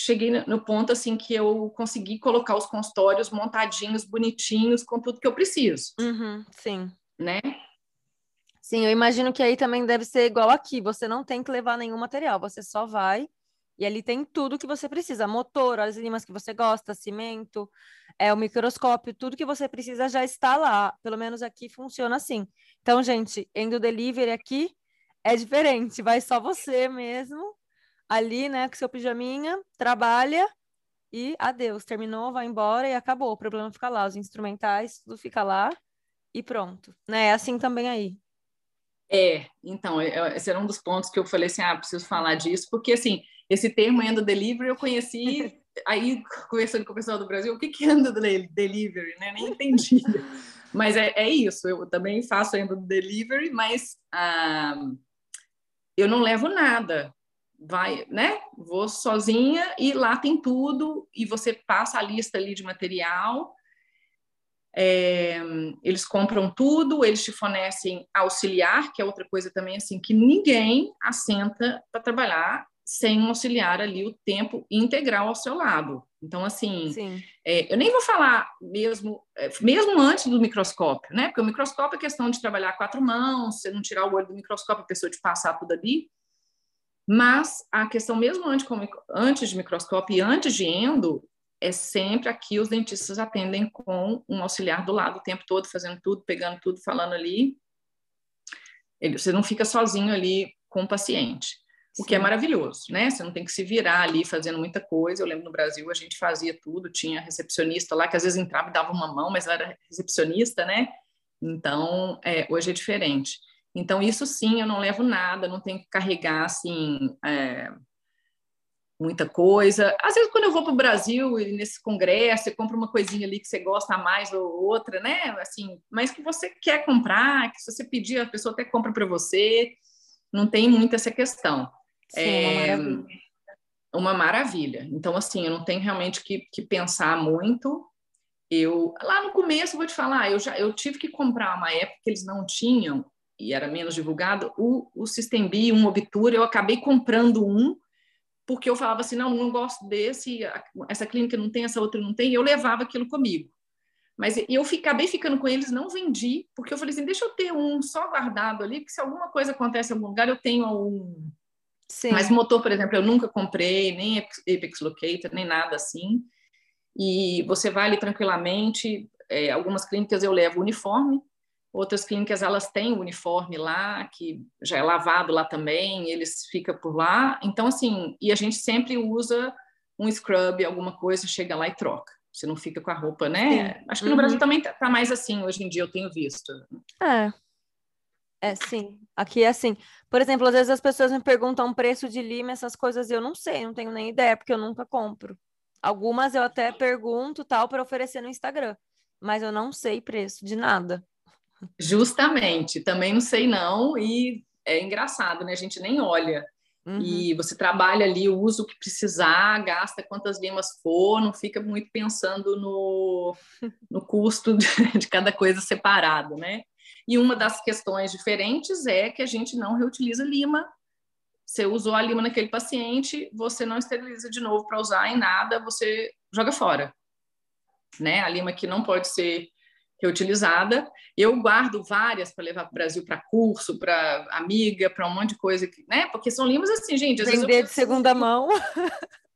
cheguei no ponto assim que eu consegui colocar os consultórios montadinhos, bonitinhos, com tudo que eu preciso. Uhum, sim. Né? Sim, eu imagino que aí também deve ser igual aqui. Você não tem que levar nenhum material, você só vai e ali tem tudo que você precisa: motor, as limas que você gosta, cimento, é o microscópio, tudo que você precisa já está lá. Pelo menos aqui funciona assim. Então, gente, indo delivery aqui é diferente, vai só você mesmo ali, né, com seu pijaminha, trabalha e adeus, terminou, vai embora e acabou. O problema fica lá, os instrumentais, tudo fica lá e pronto. Né? É assim também aí. É, então, é, é, esse era um dos pontos que eu falei assim, ah, preciso falar disso, porque assim, esse termo endo delivery eu conheci aí conversando com o pessoal do Brasil, o que que é endo delivery, né? Nem entendi. mas é, é, isso, eu também faço endo delivery, mas ah, eu não levo nada vai, né? Vou sozinha e lá tem tudo e você passa a lista ali de material. É, eles compram tudo, eles te fornecem auxiliar, que é outra coisa também assim que ninguém assenta para trabalhar sem um auxiliar ali o tempo integral ao seu lado. Então, assim, é, eu nem vou falar mesmo, é, mesmo antes do microscópio, né? Porque o microscópio é questão de trabalhar quatro mãos, você não tirar o olho do microscópio, a pessoa te passar tudo ali. Mas a questão, mesmo antes, de microscópio e antes de endo, é sempre aqui os dentistas atendem com um auxiliar do lado o tempo todo, fazendo tudo, pegando tudo, falando ali. Você não fica sozinho ali com o paciente, o que é maravilhoso, né? Você não tem que se virar ali fazendo muita coisa. Eu lembro no Brasil a gente fazia tudo, tinha recepcionista lá que às vezes entrava e dava uma mão, mas ela era recepcionista, né? Então, é, hoje é diferente. Então, isso sim, eu não levo nada, não tenho que carregar, assim, é, muita coisa. Às vezes, quando eu vou para o Brasil, e nesse congresso, você compra uma coisinha ali que você gosta mais ou outra, né? Assim, mas que você quer comprar, que se você pedir, a pessoa até compra para você. Não tem muito essa questão. Sim, é uma maravilha. Uma maravilha. Então, assim, eu não tenho realmente que, que pensar muito. Eu lá no começo vou te falar, eu já eu tive que comprar uma época que eles não tinham e era menos divulgado, o, o System B, um Obtura, eu acabei comprando um, porque eu falava assim, não, não gosto desse, essa clínica não tem, essa outra não tem, e eu levava aquilo comigo. Mas eu acabei ficando com eles, não vendi, porque eu falei assim, deixa eu ter um só guardado ali, que se alguma coisa acontece em algum lugar, eu tenho um... Sim. Mas motor, por exemplo, eu nunca comprei, nem Apex Locator, nem nada assim. E você vai ali tranquilamente, é, algumas clínicas eu levo uniforme, Outras clínicas elas têm o uniforme lá, que já é lavado lá também, eles ficam por lá. Então, assim, e a gente sempre usa um scrub, alguma coisa, chega lá e troca. Você não fica com a roupa, né? Sim. Acho que no uhum. Brasil também tá, tá, mais assim, hoje em dia eu tenho visto. É. É, sim. Aqui é assim. Por exemplo, às vezes as pessoas me perguntam o preço de lima, essas coisas eu não sei, não tenho nem ideia, porque eu nunca compro. Algumas eu até pergunto tal para oferecer no Instagram, mas eu não sei preço de nada. Justamente, também não sei não, e é engraçado, né? A gente nem olha. Uhum. E você trabalha ali, usa o que precisar, gasta quantas limas for, não fica muito pensando no, no custo de, de cada coisa separado, né? E uma das questões diferentes é que a gente não reutiliza lima você usou a lima naquele paciente, você não esteriliza de novo para usar em nada, você joga fora. Né? A lima que não pode ser reutilizada. Eu guardo várias para levar para o Brasil para curso, para amiga, para um monte de coisa, que, né? Porque são limas assim, gente. Vender de segunda mão.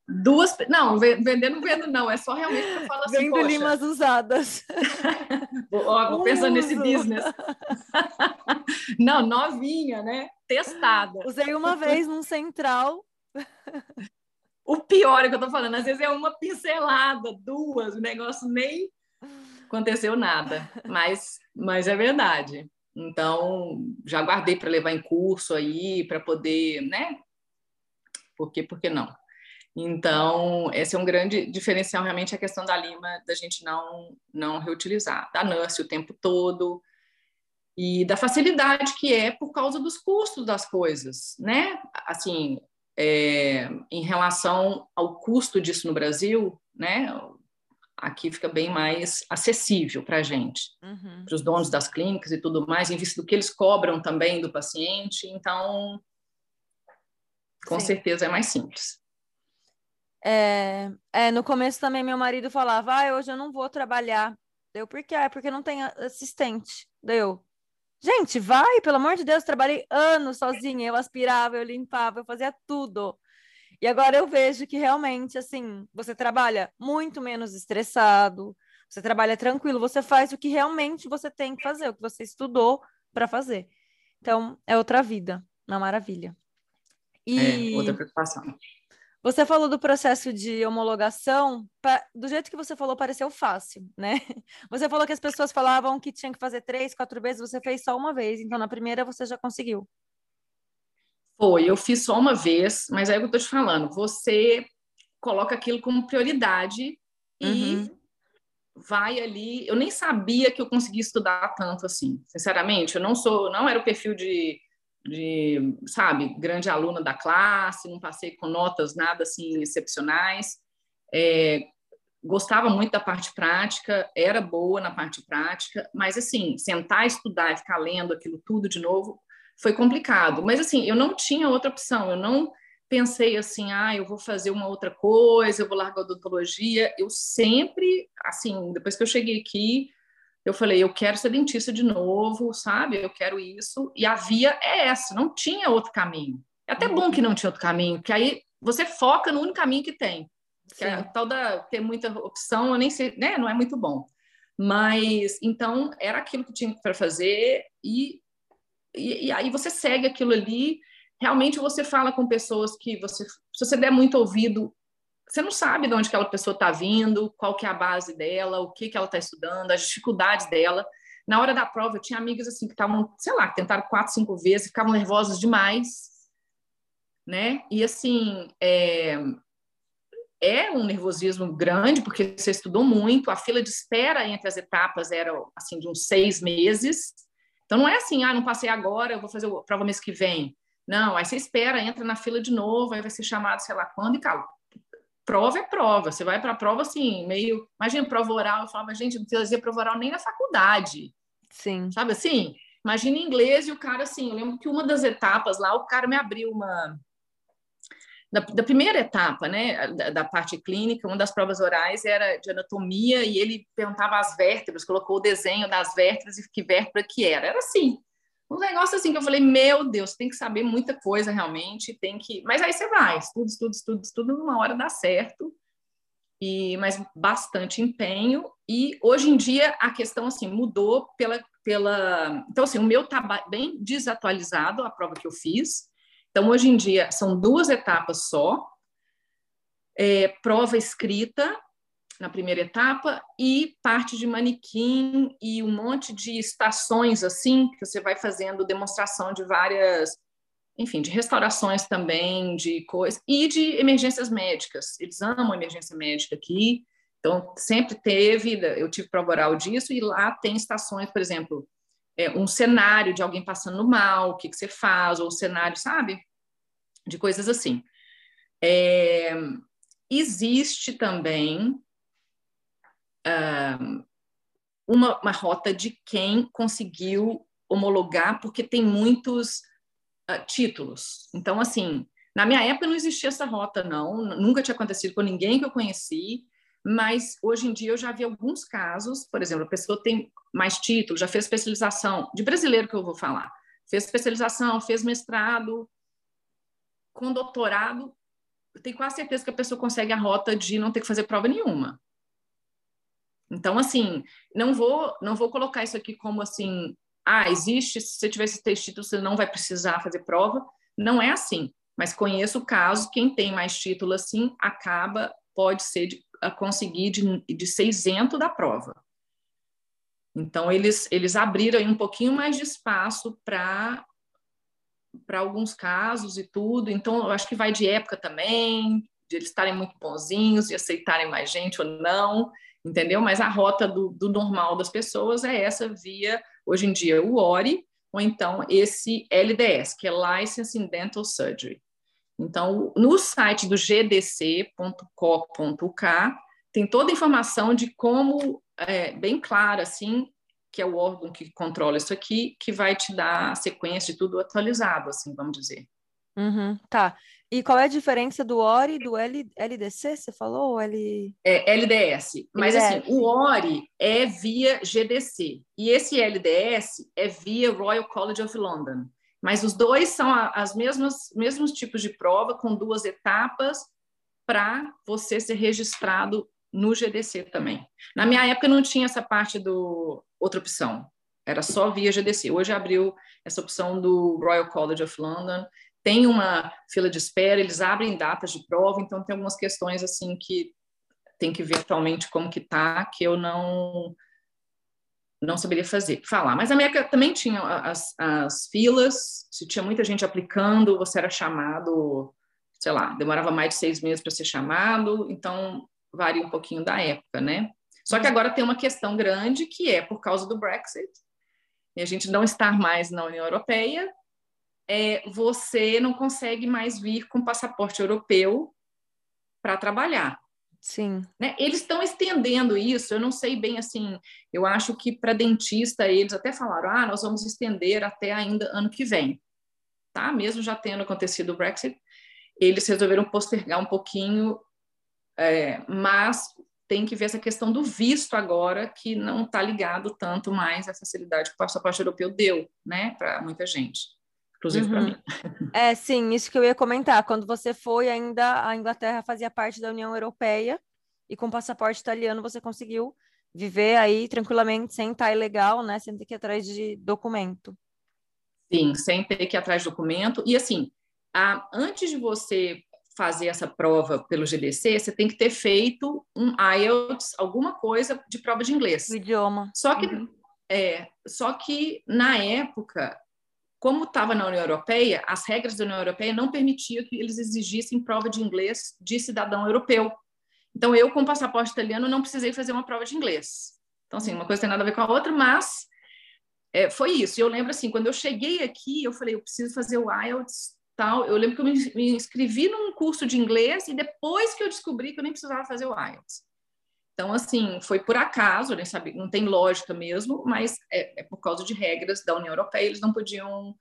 Duas. Não, vender não vendo, não. É só realmente para falar assim. Vendo limas usadas. Ó, vou pensando nesse business. não, novinha, né? Testada. Usei uma vez num central. O pior é que eu tô falando, às vezes é uma pincelada, duas, o negócio nem aconteceu nada, mas, mas é verdade. Então, já guardei para levar em curso aí, para poder, né? Por quê? Por que não? Então, esse é um grande diferencial, realmente, a questão da lima, da gente não, não reutilizar, da NURSE o tempo todo, e da facilidade que é por causa dos custos das coisas, né? Assim, é, em relação ao custo disso no Brasil, né? Aqui fica bem mais acessível para a gente, uhum. para os donos das clínicas e tudo mais, em vista do que eles cobram também do paciente. Então, com Sim. certeza é mais simples. É, é, no começo também meu marido falava, ah, hoje eu não vou trabalhar. Deu, por quê? É porque não tem assistente. Deu. Gente, vai, pelo amor de Deus, trabalhei anos sozinha, eu aspirava, eu limpava, eu fazia tudo. E agora eu vejo que realmente, assim, você trabalha muito menos estressado, você trabalha tranquilo, você faz o que realmente você tem que fazer, o que você estudou para fazer. Então, é outra vida, uma maravilha. E é, outra preocupação. Você falou do processo de homologação, do jeito que você falou, pareceu fácil, né? Você falou que as pessoas falavam que tinha que fazer três, quatro vezes, você fez só uma vez, então na primeira você já conseguiu. Foi, eu fiz só uma vez, mas é o que eu estou te falando. Você coloca aquilo como prioridade e uhum. vai ali. Eu nem sabia que eu conseguia estudar tanto assim, sinceramente. Eu não sou, não era o perfil de, de sabe, grande aluna da classe, não passei com notas nada assim excepcionais. É, gostava muito da parte prática, era boa na parte prática, mas assim, sentar, estudar e ficar lendo aquilo tudo de novo foi complicado. Mas assim, eu não tinha outra opção, eu não pensei assim, ah, eu vou fazer uma outra coisa, eu vou largar a odontologia. Eu sempre, assim, depois que eu cheguei aqui, eu falei, eu quero ser dentista de novo, sabe? Eu quero isso. E a via é essa, não tinha outro caminho. É até bom que não tinha outro caminho, porque aí você foca no único caminho que tem. Que é, tal da ter muita opção, eu nem sei, né? Não é muito bom. Mas então era aquilo que tinha para fazer e e, e, aí você segue aquilo ali. Realmente você fala com pessoas que você, se você der muito ouvido, você não sabe de onde aquela pessoa está vindo, qual que é a base dela, o que que ela está estudando, as dificuldades dela. Na hora da prova, eu tinha amigas assim que estavam, sei lá, tentaram quatro, cinco vezes, ficavam nervosas demais, né? E assim, é, é um nervosismo grande porque você estudou muito. A fila de espera entre as etapas era assim de uns seis meses. Então não é assim, ah, não passei agora, eu vou fazer a prova mês que vem. Não, aí você espera, entra na fila de novo, aí vai ser chamado sei lá quando e cala. Prova é prova, você vai para a prova assim, meio. Imagina prova oral, eu falava, gente, não precisa prova oral nem na faculdade. Sim. Sabe assim? Imagina inglês e o cara assim, eu lembro que uma das etapas lá, o cara me abriu uma, da, da, primeira etapa, né, da, da, parte clínica, uma das provas orais era de anatomia e ele perguntava as vértebras, colocou o desenho das vértebras e que vértebra que era. Era assim, um negócio assim que eu falei, meu Deus, tem que saber muita coisa realmente, tem que. Mas aí você vai, estuda, estuda, estuda, estuda, numa hora dá certo. E, mas bastante empenho e hoje em dia a questão assim mudou pela pela então assim o meu tá bem desatualizado a prova que eu fiz então, hoje em dia, são duas etapas só: é, prova escrita na primeira etapa e parte de manequim e um monte de estações assim, que você vai fazendo demonstração de várias, enfim, de restaurações também, de coisas, e de emergências médicas. Eles amam emergência médica aqui, então sempre teve, eu tive prova oral disso, e lá tem estações, por exemplo, é, um cenário de alguém passando mal, o que, que você faz, ou cenário, sabe? De coisas assim. É, existe também uh, uma, uma rota de quem conseguiu homologar, porque tem muitos uh, títulos. Então, assim, na minha época não existia essa rota, não, nunca tinha acontecido com ninguém que eu conheci, mas hoje em dia eu já vi alguns casos, por exemplo, a pessoa tem mais títulos, já fez especialização, de brasileiro que eu vou falar, fez especialização, fez mestrado, com doutorado, eu tenho quase certeza que a pessoa consegue a rota de não ter que fazer prova nenhuma. Então, assim, não vou, não vou colocar isso aqui como assim, ah, existe, se você tiver esses três títulos, você não vai precisar fazer prova. Não é assim. Mas conheço o caso, quem tem mais título assim, acaba, pode ser de, a conseguir de, de ser isento da prova. Então, eles, eles abriram um pouquinho mais de espaço para para alguns casos e tudo. Então, eu acho que vai de época também, de eles estarem muito bonzinhos e aceitarem mais gente ou não, entendeu? Mas a rota do, do normal das pessoas é essa via, hoje em dia, o ORI, ou então esse LDS, que é License in Dental Surgery. Então, no site do gdc.co.uk tem toda a informação de como, é, bem clara, assim, que é o órgão que controla isso aqui, que vai te dar a sequência de tudo atualizado, assim, vamos dizer. Uhum, tá. E qual é a diferença do ORI e do L, LDC, você falou? L... É LDS. Mas, LDS. assim, o ORI é via GDC. E esse LDS é via Royal College of London. Mas os dois são as mesmas mesmos tipos de prova, com duas etapas, para você ser registrado no GDC também. Na minha época não tinha essa parte do outra opção, era só via GDC. Hoje abriu essa opção do Royal College of London, tem uma fila de espera, eles abrem datas de prova, então tem algumas questões assim que tem que ver atualmente como que tá, que eu não não saberia fazer, falar. Mas a América também tinha as, as filas, se tinha muita gente aplicando, você era chamado, sei lá, demorava mais de seis meses para ser chamado, então varia um pouquinho da época, né? Só que agora tem uma questão grande que é por causa do Brexit, e a gente não estar mais na União Europeia, é, você não consegue mais vir com passaporte europeu para trabalhar. Sim. Né? Eles estão estendendo isso, eu não sei bem assim, eu acho que para dentista eles até falaram, ah, nós vamos estender até ainda ano que vem, tá? Mesmo já tendo acontecido o Brexit, eles resolveram postergar um pouquinho, é, mas tem que ver essa questão do visto agora, que não está ligado tanto mais à facilidade que o passaporte europeu deu, né, para muita gente inclusive uhum. para mim. É, sim, isso que eu ia comentar. Quando você foi, ainda a Inglaterra fazia parte da União Europeia e com passaporte italiano você conseguiu viver aí tranquilamente, sem estar ilegal, né? Sem ter que ir atrás de documento. Sim, sem ter que ir atrás de documento. E assim, a, antes de você fazer essa prova pelo GDC, você tem que ter feito um IELTS, alguma coisa de prova de inglês. O idioma. Só que, uhum. é, só que na época como estava na União Europeia, as regras da União Europeia não permitiam que eles exigissem prova de inglês de cidadão europeu. Então, eu, com passaporte italiano, não precisei fazer uma prova de inglês. Então, assim, uma coisa tem nada a ver com a outra, mas é, foi isso. Eu lembro, assim, quando eu cheguei aqui, eu falei, eu preciso fazer o IELTS, tal. Eu lembro que eu me, me inscrevi num curso de inglês e depois que eu descobri que eu nem precisava fazer o IELTS. Então, assim, foi por acaso, nem sabia, não tem lógica mesmo, mas é, é, por causa de regras da União Europeia, eles não podiam,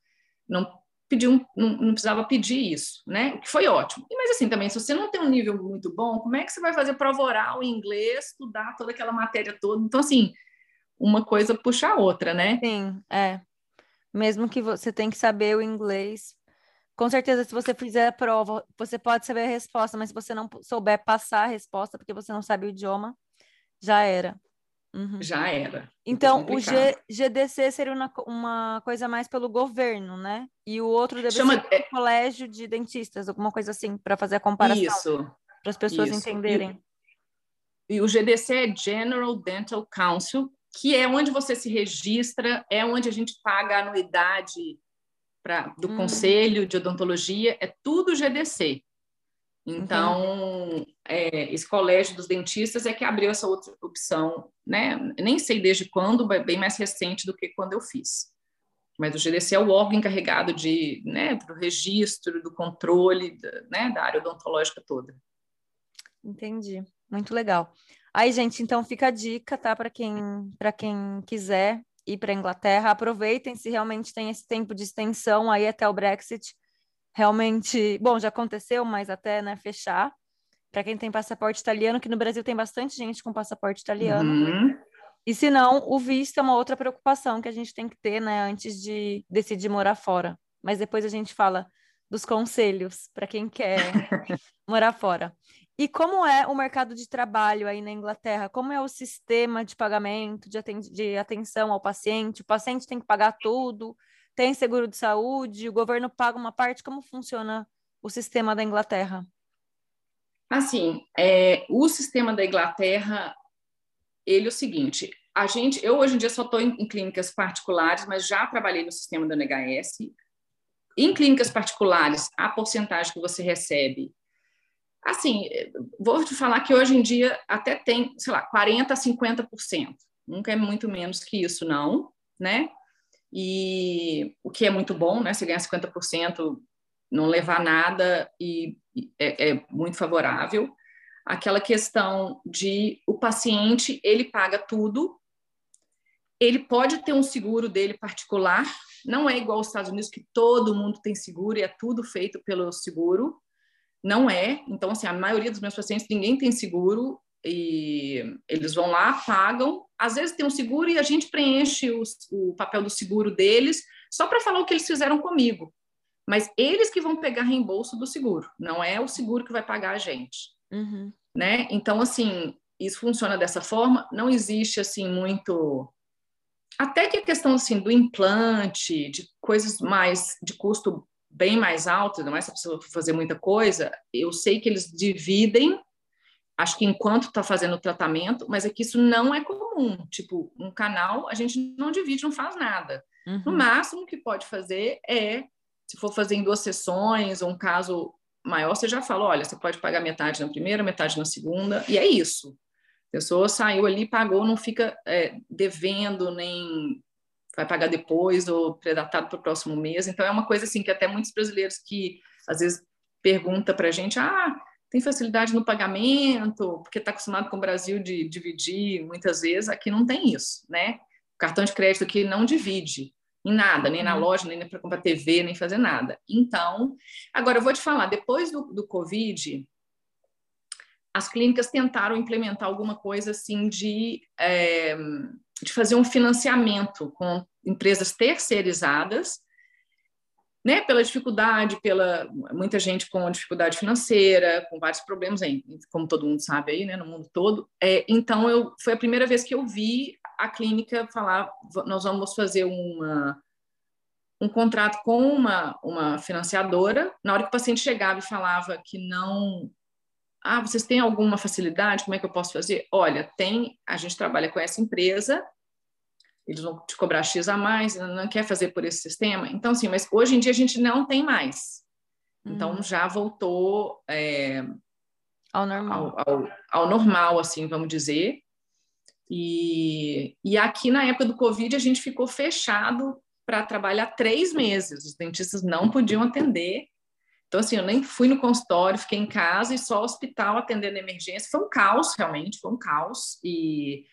não pediam, não, não, precisava pedir isso, né? O que foi ótimo. E, mas assim, também, se você não tem um nível muito bom, como é que você vai fazer prova oral em inglês, estudar toda aquela matéria toda? Então, assim, uma coisa puxa a outra, né? Sim, é. Mesmo que você tem que saber o inglês com certeza, se você fizer a prova, você pode saber a resposta, mas se você não souber passar a resposta, porque você não sabe o idioma, já era. Uhum. Já era. Então, o G, GDC seria uma, uma coisa mais pelo governo, né? E o outro deve Chama... ser o colégio de dentistas, alguma coisa assim, para fazer a comparação. Isso. Para as pessoas Isso. entenderem. E, e o GDC é General Dental Council, que é onde você se registra, é onde a gente paga a anuidade pra, do hum. Conselho de Odontologia, é tudo GDC. Então, uhum. é, esse colégio dos dentistas é que abriu essa outra opção, né? Nem sei desde quando, bem mais recente do que quando eu fiz. Mas o GDC é o órgão encarregado de, né, do registro, do controle, né, da área odontológica toda. Entendi, muito legal. Aí, gente, então fica a dica, tá? Para quem, para quem quiser ir para a Inglaterra, aproveitem se realmente tem esse tempo de extensão aí até o Brexit. Realmente, bom, já aconteceu, mas até né, fechar. Para quem tem passaporte italiano, que no Brasil tem bastante gente com passaporte italiano. Uhum. E se não, o visto é uma outra preocupação que a gente tem que ter, né, antes de decidir morar fora. Mas depois a gente fala dos conselhos para quem quer morar fora. E como é o mercado de trabalho aí na Inglaterra? Como é o sistema de pagamento, de, aten de atenção ao paciente? O paciente tem que pagar tudo? Tem seguro de saúde? O governo paga uma parte? Como funciona o sistema da Inglaterra? Assim, é, o sistema da Inglaterra, ele é o seguinte, a gente, eu hoje em dia só estou em, em, clínicas particulares, mas já trabalhei no sistema do NHS. Em clínicas particulares, a porcentagem que você recebe Assim, vou te falar que hoje em dia até tem, sei lá, 40% a 50%. Nunca é muito menos que isso, não, né? E o que é muito bom, né? Você ganhar 50%, não levar nada e é, é muito favorável. Aquela questão de o paciente, ele paga tudo, ele pode ter um seguro dele particular, não é igual aos Estados Unidos que todo mundo tem seguro e é tudo feito pelo seguro. Não é. Então, assim, a maioria dos meus pacientes, ninguém tem seguro e eles vão lá, pagam. Às vezes tem um seguro e a gente preenche o, o papel do seguro deles só para falar o que eles fizeram comigo. Mas eles que vão pegar reembolso do seguro, não é o seguro que vai pagar a gente. Uhum. Né? Então, assim, isso funciona dessa forma. Não existe, assim, muito... Até que a questão, assim, do implante, de coisas mais de custo bem mais alto, não é se a pessoa fazer muita coisa, eu sei que eles dividem, acho que enquanto está fazendo o tratamento, mas é que isso não é comum. Tipo, um canal a gente não divide, não faz nada. Uhum. No máximo que pode fazer é, se for fazer em duas sessões, ou um caso maior, você já fala, olha, você pode pagar metade na primeira, metade na segunda, e é isso. A pessoa saiu ali, pagou, não fica é, devendo nem vai pagar depois ou predatado para o próximo mês. Então, é uma coisa assim que até muitos brasileiros que às vezes pergunta para a gente, ah, tem facilidade no pagamento, porque está acostumado com o Brasil de dividir muitas vezes, aqui não tem isso, né? O cartão de crédito aqui não divide em nada, nem na uhum. loja, nem para comprar TV, nem fazer nada. Então, agora eu vou te falar, depois do, do Covid, as clínicas tentaram implementar alguma coisa assim de é, de fazer um financiamento com empresas terceirizadas, né, pela dificuldade, pela muita gente com dificuldade financeira, com vários problemas aí, como todo mundo sabe aí, né, no mundo todo. É, então eu foi a primeira vez que eu vi a clínica falar, nós vamos fazer uma um contrato com uma uma financiadora. Na hora que o paciente chegava e falava que não ah, vocês têm alguma facilidade? Como é que eu posso fazer? Olha, tem, a gente trabalha com essa empresa, eles vão te cobrar X a mais, não quer fazer por esse sistema. Então, sim, mas hoje em dia a gente não tem mais. Então, hum. já voltou é, ao normal. Ao, ao, ao, normal, assim, vamos dizer. E, e aqui, na época do Covid, a gente ficou fechado para trabalhar três meses. Os dentistas não podiam atender então, assim, eu nem fui no consultório, fiquei em casa e só hospital atendendo emergência. Foi um caos, realmente, foi um caos. E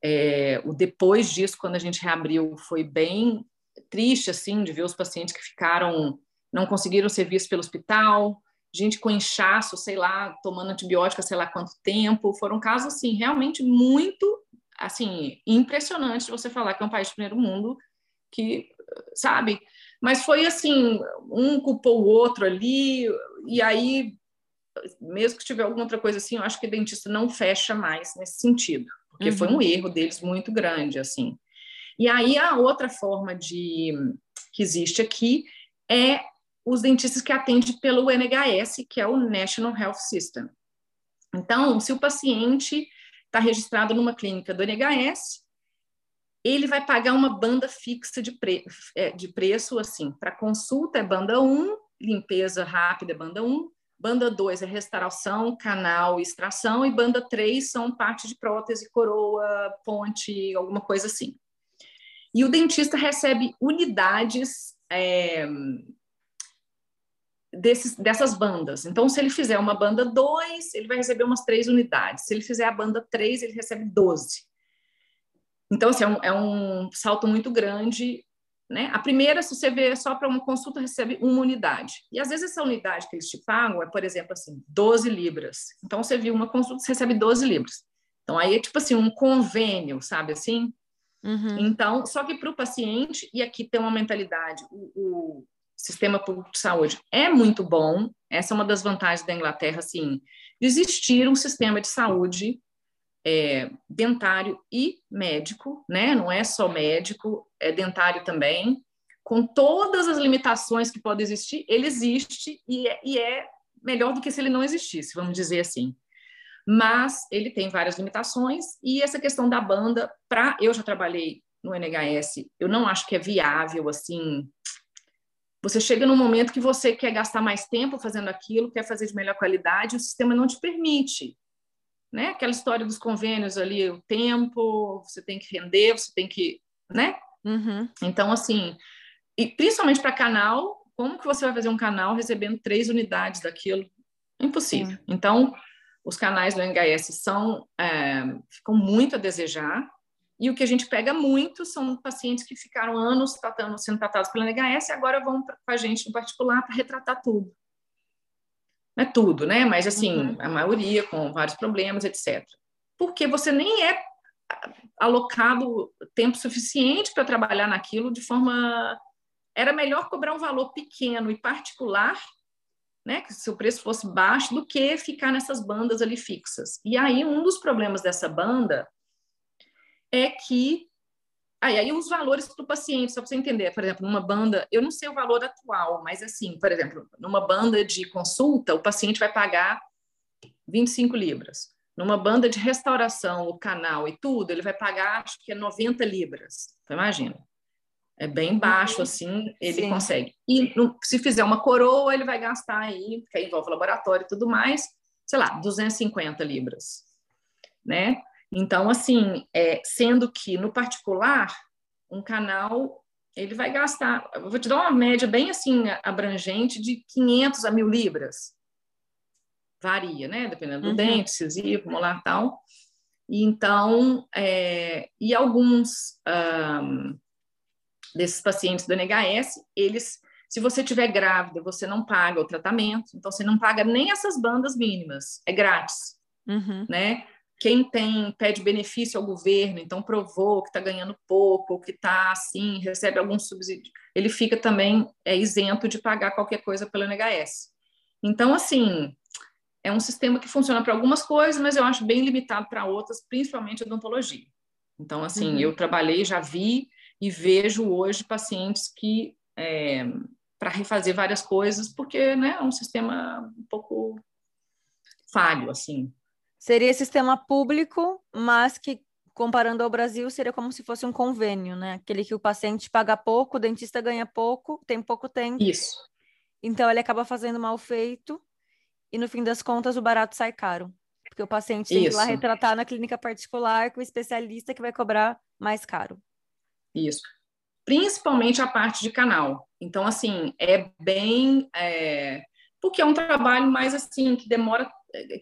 é, o depois disso, quando a gente reabriu, foi bem triste, assim, de ver os pacientes que ficaram, não conseguiram ser vistos pelo hospital, gente com inchaço, sei lá, tomando antibiótico sei lá quanto tempo. Foram casos, assim, realmente muito, assim, impressionantes de você falar que é um país de primeiro mundo que, sabe, mas foi assim, um culpou o outro ali, e aí, mesmo que tiver alguma outra coisa assim, eu acho que o dentista não fecha mais nesse sentido, porque uhum. foi um erro deles muito grande, assim. E aí a outra forma de que existe aqui é os dentistas que atendem pelo NHS, que é o National Health System. Então, se o paciente está registrado numa clínica do NHS, ele vai pagar uma banda fixa de, pre, é, de preço, assim, para consulta é banda 1, limpeza rápida é banda 1, banda 2 é restauração, canal e extração, e banda 3 são parte de prótese, coroa, ponte, alguma coisa assim. E o dentista recebe unidades é, desses, dessas bandas. Então, se ele fizer uma banda 2, ele vai receber umas 3 unidades. Se ele fizer a banda 3, ele recebe 12. Então, assim, é um, é um salto muito grande né? A primeira, se você vê só para uma consulta, recebe uma unidade. E às vezes essa unidade que eles te pagam é, por exemplo, assim, 12 libras. Então você viu uma consulta, você recebe 12 libras. Então aí é tipo assim, um convênio, sabe assim? Uhum. Então, só que para o paciente, e aqui tem uma mentalidade, o, o, sistema público de saúde é muito bom, essa é uma das vantagens da Inglaterra, assim, existir um sistema de saúde é, dentário e médico, né? Não é só médico, é dentário também, com todas as limitações que podem existir, ele existe e é, e é melhor do que se ele não existisse, vamos dizer assim. Mas ele tem várias limitações e essa questão da banda, para eu já trabalhei no NHS, eu não acho que é viável assim. Você chega num momento que você quer gastar mais tempo fazendo aquilo, quer fazer de melhor qualidade, o sistema não te permite né? Aquela história dos convênios ali, o tempo, você tem que render, você tem que, né? Uhum. Então, assim, e principalmente para canal, como que você vai fazer um canal recebendo três unidades daquilo? Impossível. Então, os canais do NHS são, é, ficam muito a desejar, e o que a gente pega muito são pacientes que ficaram anos tratando, sendo tratados pelo NHS e agora vão com a gente no particular para retratar tudo não é tudo, né? Mas assim, uhum. a maioria com vários problemas, etc. Porque você nem é alocado tempo suficiente para trabalhar naquilo de forma era melhor cobrar um valor pequeno e particular, né, que se o preço fosse baixo, do que ficar nessas bandas ali fixas. E aí um dos problemas dessa banda é que Aí, aí os valores para o paciente, só para você entender, por exemplo, numa banda, eu não sei o valor atual, mas assim, por exemplo, numa banda de consulta, o paciente vai pagar 25 libras. Numa banda de restauração, o canal e tudo, ele vai pagar, acho que é 90 libras. Então, imagina. É bem baixo, uhum. assim, ele Sim. consegue. E se fizer uma coroa, ele vai gastar aí, porque aí envolve laboratório e tudo mais, sei lá, 250 libras, né? Então, assim, é, sendo que no particular, um canal ele vai gastar, vou te dar uma média bem assim abrangente de 500 a mil libras. Varia, né? Dependendo do uhum. dente, incisivo, molar tal. E então, é, e alguns um, desses pacientes do NHS, eles, se você tiver grávida, você não paga o tratamento, então você não paga nem essas bandas mínimas, é grátis, uhum. né? Quem tem pede benefício ao governo, então provou que está ganhando pouco, que está assim, recebe algum subsídio, ele fica também é, isento de pagar qualquer coisa pelo NHS. Então, assim, é um sistema que funciona para algumas coisas, mas eu acho bem limitado para outras, principalmente a odontologia. Então, assim, uhum. eu trabalhei, já vi e vejo hoje pacientes que é, para refazer várias coisas, porque né, é um sistema um pouco falho, assim. Seria sistema público, mas que, comparando ao Brasil, seria como se fosse um convênio, né? Aquele que o paciente paga pouco, o dentista ganha pouco, tem pouco tempo. Isso. Então, ele acaba fazendo mal feito e, no fim das contas, o barato sai caro. Porque o paciente tem Isso. que ir lá retratar na clínica particular com o especialista que vai cobrar mais caro. Isso. Principalmente a parte de canal. Então, assim, é bem... É... Porque é um trabalho mais, assim, que demora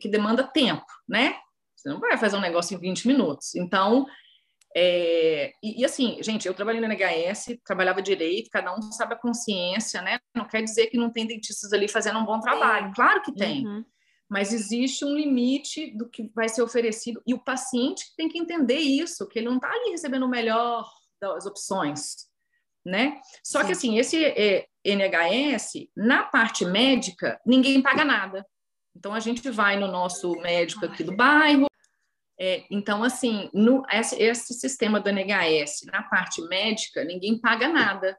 que demanda tempo, né? Você não vai fazer um negócio em 20 minutos. Então, é, e, e, assim, gente, eu trabalhei na NHS, trabalhava direito, cada um sabe a consciência, né? Não quer dizer que não tem dentistas ali fazendo um bom trabalho, claro que tem. Uhum. Mas existe um limite do que vai ser oferecido, e o paciente tem que entender isso, que ele não está ali recebendo o melhor das opções, né? Só Sim. que assim, esse é, NHS, na parte médica, ninguém paga nada. Então, a gente vai no nosso médico aqui do bairro. É, então, assim, no, esse, esse, sistema do NHS, na parte médica, ninguém paga nada.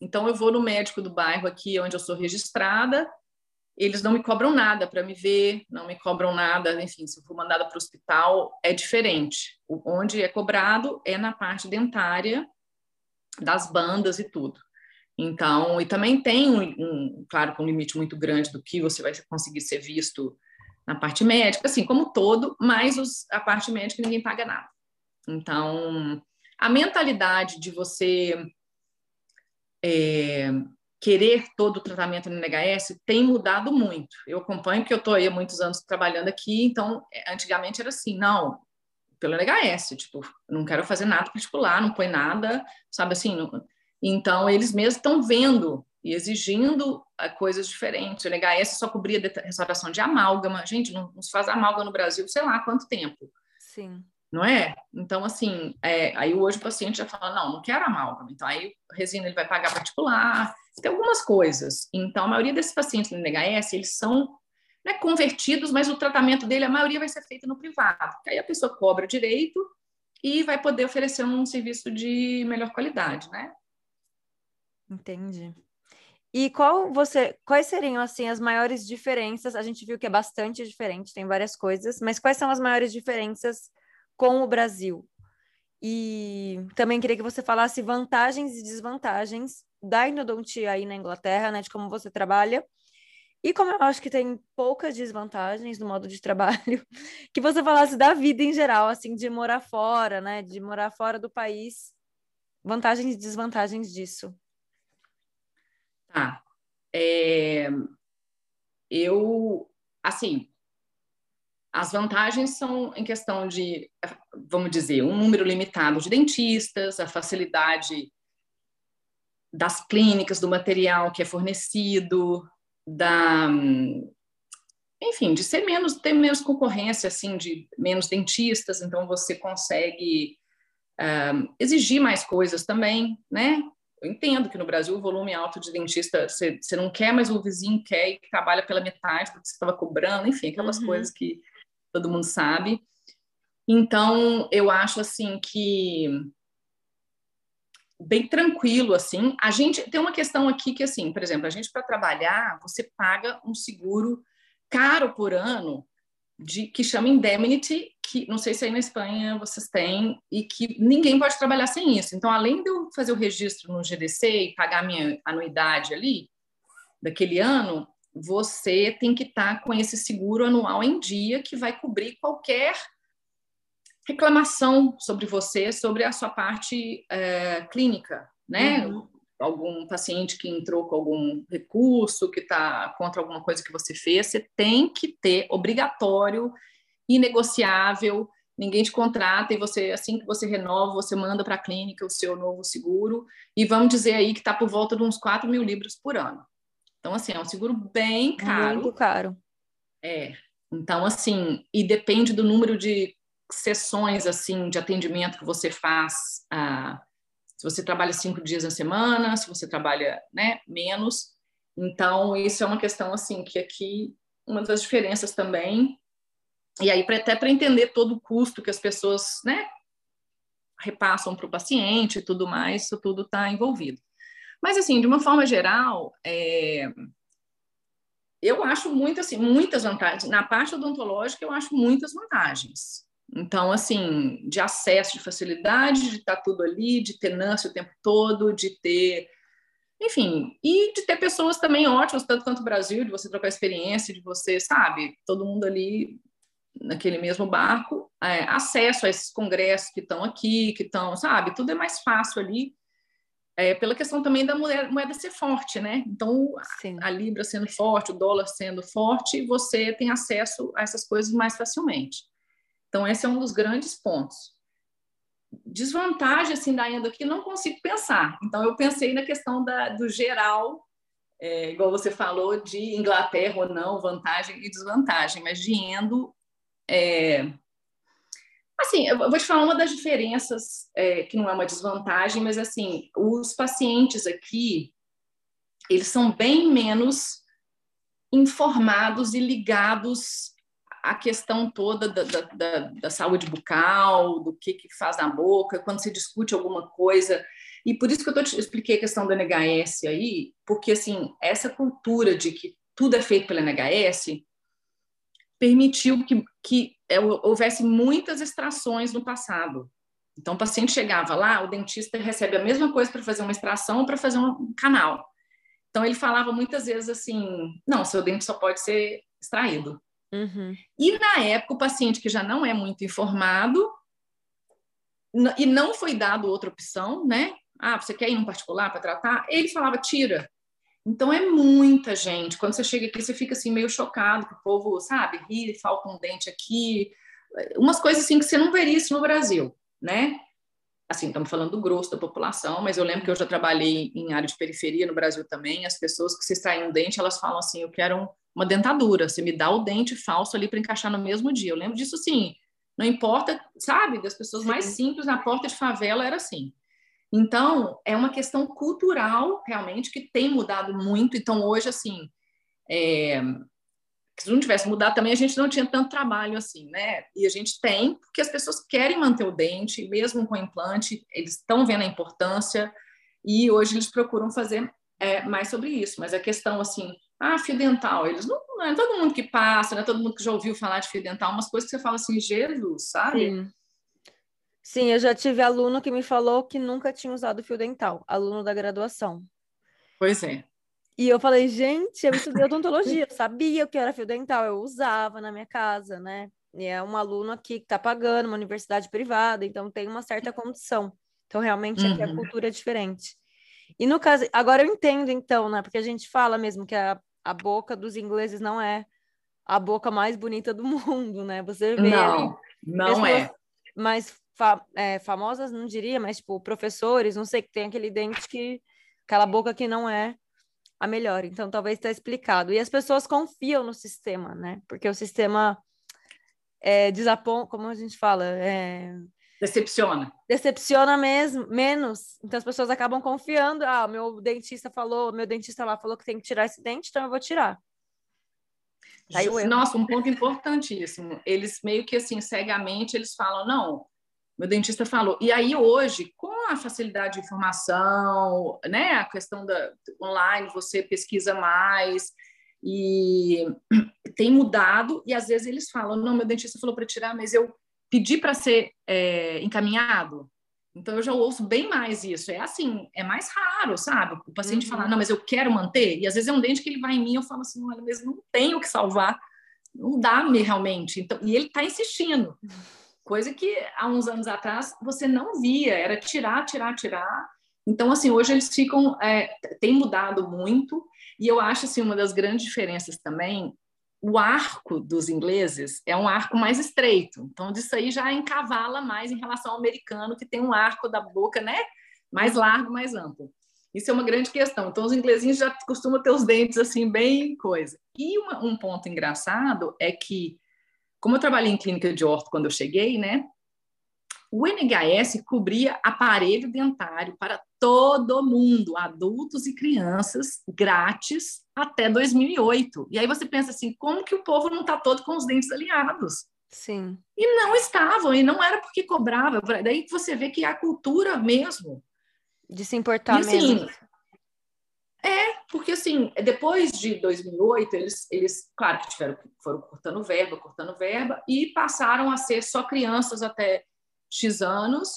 Então, eu vou no médico do bairro aqui, onde eu sou registrada, eles não me cobram nada para me ver, não me cobram nada, enfim, se eu for mandada para o hospital, é diferente. O, onde é cobrado é na parte dentária, das bandas e tudo. Então, e também tem, um, um, claro, um limite muito grande do que você vai conseguir ser visto na parte médica, assim como todo, mas os, a parte médica ninguém paga nada. Então, a mentalidade de você é, querer todo o tratamento no NHS tem mudado muito. Eu acompanho, porque eu estou aí há muitos anos trabalhando aqui, então, é, antigamente era assim, não, pelo NHS, tipo, não quero fazer nada particular, não põe nada, sabe assim? Não... Então, eles mesmos estão vendo e exigindo uh, coisas diferentes. O NHS só cobria restauração de amálgama. Gente, não, não, se faz amálgama no Brasil, sei lá quanto tempo. Sim. Não é? Então, assim, é, aí hoje o paciente já fala, não, não quero amálgama. Então, aí resina ele vai pagar particular, tem algumas coisas. Então, a maioria desses pacientes no NHS, eles são né, convertidos, mas o tratamento dele, a maioria vai ser feito no privado. Aí a pessoa cobra direito e vai poder oferecer um serviço de melhor qualidade, né? Entendi. E qual você, quais seriam assim as maiores diferenças? A gente viu que é bastante diferente, tem várias coisas, mas quais são as maiores diferenças com o Brasil? E também queria que você falasse vantagens e desvantagens da endodontia aí na Inglaterra, né, de como você trabalha. E como eu acho que tem poucas desvantagens no modo de trabalho, que você falasse da vida em geral, assim, de morar fora, né, de morar fora do país, vantagens e desvantagens disso. Tá. É, eu, assim, as vantagens são em questão de, vamos dizer, um número limitado de dentistas, a facilidade das clínicas, do material que é fornecido, da, enfim, de ser menos, ter menos concorrência, assim, de menos dentistas, então você consegue um, exigir mais coisas também, né? Eu entendo que no Brasil o volume alto de dentista, você, você não quer, mas o vizinho quer e trabalha pela metade do que você estava cobrando, enfim, aquelas uhum. coisas que todo mundo sabe. Então, eu acho assim que bem tranquilo assim. A gente tem uma questão aqui que assim, por exemplo, a gente para trabalhar, você paga um seguro caro por ano de que chama indemnity, que não sei se aí na Espanha vocês têm e que ninguém pode trabalhar sem isso. Então, além de eu fazer o registro no GDC e pagar minha anuidade ali daquele ano, você tem que estar com esse seguro anual em dia que vai cobrir qualquer reclamação sobre você, sobre a sua parte é, clínica, né? Uhum. Algum paciente que entrou com algum recurso, que está contra alguma coisa que você fez, você tem que ter obrigatório, inegociável, ninguém te contrata e você, assim que você renova, você manda para a clínica o seu novo seguro, e vamos dizer aí que está por volta de uns 4 mil libras por ano. Então, assim, é um seguro bem caro. Muito caro. É. Então, assim, e depende do número de sessões, assim, de atendimento que você faz. Ah, se você trabalha cinco dias na semana, se você trabalha, né, menos. Então, isso é uma questão, assim, que aqui, uma das diferenças também. E aí, até para entender todo o custo que as pessoas, né, repassam para o paciente e tudo mais, isso tudo está envolvido. Mas, assim, de uma forma geral, é... eu acho muito, assim, muitas vantagens. Na parte odontológica, eu acho muitas vantagens. Então, assim, de acesso, de facilidade, de estar tudo ali, de ter Nancy o tempo todo, de ter. Enfim, e de ter pessoas também ótimas, tanto quanto o Brasil, de você trocar experiência, de você, sabe, todo mundo ali naquele mesmo barco, é, acesso a esses congressos que estão aqui, que estão, sabe, tudo é mais fácil ali é, pela questão também da moeda, moeda ser forte, né? Então, a, a, libra sendo forte, o dólar sendo forte, você tem acesso a essas coisas mais facilmente. Então, esse é um dos grandes pontos. Desvantagem, assim, da endo aqui, não consigo pensar. Então, eu pensei na questão da, do geral, é, igual você falou, de Inglaterra ou não, vantagem e desvantagem, mas de endo, é, Assim, eu vou te falar uma das diferenças, é, que não é uma desvantagem, mas assim, os pacientes aqui, eles são bem menos informados e ligados à questão toda da, da, da, da saúde bucal, do que, que faz na boca, quando se discute alguma coisa. E por isso que eu tô expliquei a questão do NHS aí, porque assim, essa cultura de que tudo é feito pelo NHS permitiu que, que é, houvesse muitas extrações no passado. Então, o paciente chegava lá, o dentista recebe a mesma coisa para fazer uma extração ou para fazer um canal. Então, ele falava muitas vezes assim: não, seu dente só pode ser extraído. Uhum. E na época, o paciente que já não é muito informado e não foi dado outra opção, né? Ah, você quer ir em um particular para tratar? Ele falava: tira. Então é muita gente. Quando você chega aqui, você fica assim meio chocado, que o povo, sabe, ri, falta um dente aqui, umas coisas assim que você não veria isso no Brasil, né? Assim, estamos falando do grosso da população, mas eu lembro que eu já trabalhei em área de periferia no Brasil também. As pessoas que se extraem um dente, elas falam assim: eu quero uma dentadura, você me dá o dente falso ali para encaixar no mesmo dia. Eu lembro disso assim, não importa, sabe? Das pessoas mais simples na porta de favela era assim. Então, é uma questão cultural, realmente, que tem mudado muito. Então, hoje, assim, é, se não tivesse mudado também, a gente não tinha tanto trabalho assim, né? E a gente tem, porque as pessoas querem manter o dente, mesmo com implante, eles estão vendo a importância, e hoje eles procuram fazer é, mais sobre isso. Mas a questão, assim, ah, fio dental, eles não, não é todo mundo que passa, não é todo mundo que já ouviu falar de fio dental, umas coisas que você fala assim, Jesus, sabe? Sim. Sim, eu já tive aluno que me falou que nunca tinha usado fio dental, aluno da graduação. Pois é. E eu falei, gente, eu estudei odontologia, eu sabia o que era fio dental, eu usava na minha casa, né? E é um aluno aqui que está pagando uma universidade privada, então tem uma certa condição. Então, realmente, aqui a Uhum. cultura é diferente. E no caso, agora eu entendo, então, né? Porque a gente fala mesmo que a, a boca dos ingleses não é a boca mais bonita do mundo, né? Você vê Não, não é. mais fa- é, famosas, não diria, mas tipo, professores, não sei, que tem aquele dente que, aquela boca que não é a melhor. Então, talvez está explicado. E as pessoas confiam no sistema, né? Porque o sistema é, desaponta, como a gente fala, é, Decepciona. decepciona mesmo, menos. Então, as pessoas acabam confiando. Ah, meu dentista falou, meu dentista lá falou que tem que tirar esse dente, então eu vou tirar. Tá aí. Nossa, um ponto importantíssimo. Eles meio que assim, cegamente, eles falam, não, meu dentista falou. E aí hoje, com a facilidade de informação, né, a questão da online, você pesquisa mais e tem mudado e às vezes eles falam, não, meu dentista falou para tirar, mas eu pedi para ser é, encaminhado. Então eu já ouço bem mais isso. É assim, é mais raro, sabe? O paciente Uhum. falar, não, mas eu quero manter. E às vezes é um dente que ele vai em mim, eu falo assim, olha, mas não tenho o que salvar, não dá-me realmente. Então, e ele está insistindo, coisa que há uns anos atrás você não via, era tirar, tirar, tirar. Então, assim, hoje eles ficam, é, tem mudado muito. E eu acho assim uma das grandes diferenças também o arco dos ingleses é um arco mais estreito. Então, disso aí já encavala mais em relação ao americano, que tem um arco da boca, né? Mais largo, mais amplo. Isso é uma grande questão. Então, os inglesinhos já costumam ter os dentes assim, bem coisa. E uma, um ponto engraçado é que, como eu trabalhei em clínica de orto quando eu cheguei, né? O NHS cobria aparelho dentário para todo mundo, adultos e crianças, grátis até 2008. E aí você pensa assim, como que o povo não está todo com os dentes alinhados? Sim. E não estavam, e não era porque cobrava. Daí você vê que é a cultura mesmo. De se importar E, assim, menos. Porque, assim, depois de 2008, eles, eles claro que tiveram, foram cortando verba, cortando verba, e passaram a ser só crianças até X anos,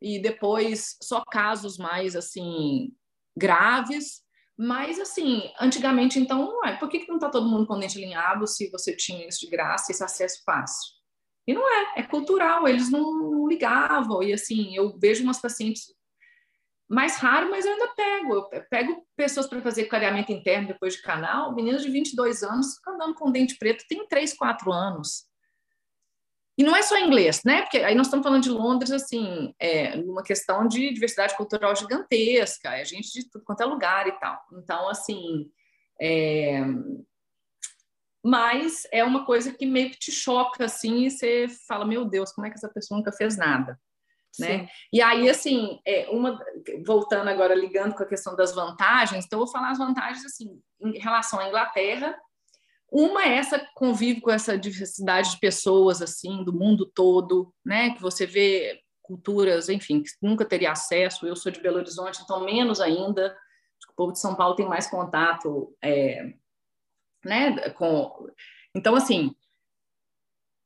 e depois só casos mais, assim, graves. Mas, assim, antigamente, então, não é. Por que, que não está todo mundo com dente alinhado se você tinha isso de graça, esse acesso fácil? E não é, é cultural, eles não ligavam. E, assim, eu vejo umas pacientes mais raro, mas eu ainda pego. Eu pego pessoas para fazer clareamento interno depois de canal, meninas de 22 anos andando com dente preto, tem 3, 4 anos. E não é só inglês, né? Porque aí nós estamos falando de Londres, assim, é, numa questão de diversidade cultural gigantesca, é gente de tudo quanto é lugar e tal. Então, assim. É... Mas é uma coisa que meio que te choca, assim, e você fala: meu Deus, como é que essa pessoa nunca fez nada? Né? E aí, assim, é, uma, voltando agora, ligando com a questão das vantagens, então eu vou falar as vantagens, assim, em relação à Inglaterra. Uma é essa convive com essa diversidade de pessoas, assim, do mundo todo, né? Que você vê culturas, enfim, que nunca teria acesso. Eu sou de Belo Horizonte, então menos ainda. Acho que o povo de São Paulo tem mais contato, é, né? Com... Então, assim,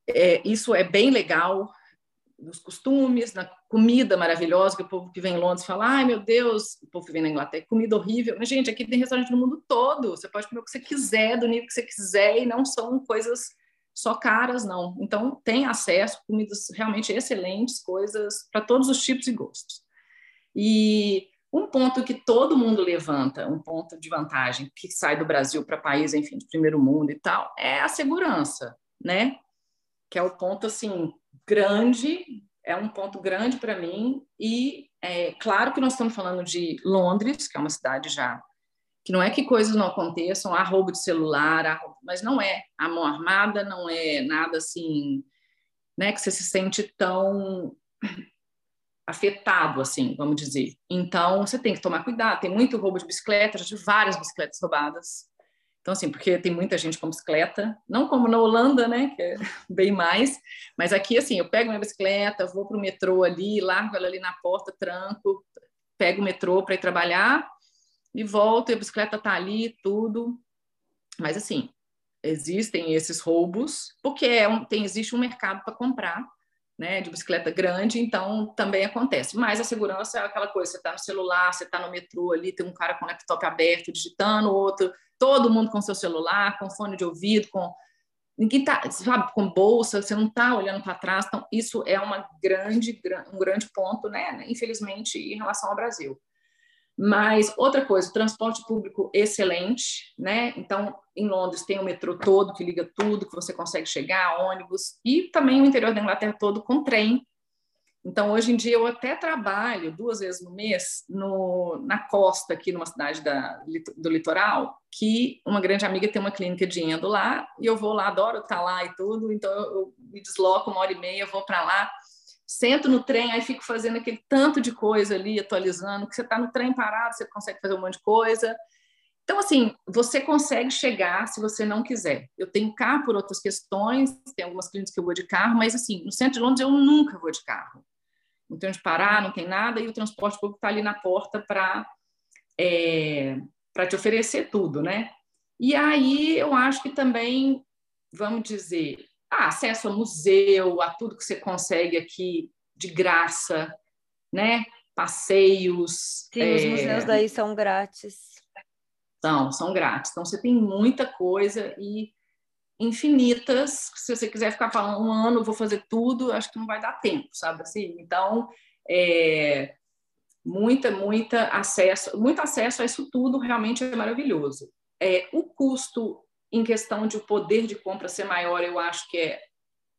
é, isso é bem legal nos costumes, na comida maravilhosa, que o povo que vem em Londres fala, ai meu Deus, o povo que vem na Inglaterra, comida horrível. Mas, gente, aqui tem restaurante no mundo todo, você pode comer o que você quiser, do nível que você quiser, e não são coisas só caras, não. Então, tem acesso comidas realmente excelentes, coisas para todos os tipos e gostos. E um ponto que todo mundo levanta, um ponto de vantagem que sai do Brasil para país, enfim, de primeiro mundo e tal, é a segurança, né? Que é o ponto, assim, grande, é um ponto grande para mim, e é claro que nós estamos falando de Londres, que é uma cidade já que não é que coisas não aconteçam, há roubo de celular, há, mas não é a mão armada, não é nada assim, né, que você se sente tão afetado, assim, vamos dizer. Então, você tem que tomar cuidado. Tem muito roubo de bicicleta, já tive várias bicicletas roubadas. Então, assim, porque tem muita gente com bicicleta, não como na Holanda, né, que é bem mais, mas aqui, assim, eu pego minha bicicleta, vou para o metrô ali, largo ela ali na porta, tranco, pego o metrô para ir trabalhar e volto, e a bicicleta está ali, tudo. Mas, assim, existem esses roubos, porque é um, tem, existe um mercado para comprar, né, de bicicleta grande, então também acontece. Mas a segurança é aquela coisa, você está no celular, você está no metrô ali, tem um cara com o laptop aberto, digitando, outro, todo mundo com seu celular, com fone de ouvido, com ninguém tá, sabe, com bolsa, você não está olhando para trás, então isso é uma grande, um grande ponto, né, infelizmente, em relação ao Brasil. Mas outra coisa, transporte público excelente, né? Então, em Londres tem o metrô todo que liga tudo, que você consegue chegar, ônibus, e também o interior da Inglaterra todo com trem. Então, hoje em dia, eu até trabalho duas vezes no mês no, na costa, aqui numa cidade da, do litoral, que uma grande amiga tem uma clínica de endo lá, e eu vou lá, adoro estar lá e tudo, então eu, eu me desloco uma hora e meia, vou para lá, sento no trem, aí fico fazendo aquele tanto de coisa ali, atualizando, que você está no trem parado, você consegue fazer um monte de coisa. Então, assim, você consegue chegar se você não quiser. Eu tenho carro por outras questões, tem algumas clínicas que eu vou de carro, mas, assim, no centro de Londres eu nunca vou de carro. Não tem onde parar, não tem nada, e o transporte público está ali na porta para é, te oferecer tudo, né? E aí eu acho que também, vamos dizer, ah, acesso a museu, a tudo que você consegue aqui de graça, né? Passeios. Sim, é... os museus daí são grátis. São, são grátis. Então você tem muita coisa e infinitas. Se você quiser ficar falando um ano, vou fazer tudo, acho que não vai dar tempo, sabe assim? Então, é, muita, muita acesso, muito acesso a isso tudo realmente é maravilhoso. É, o custo em questão de o poder de compra ser maior, eu acho que é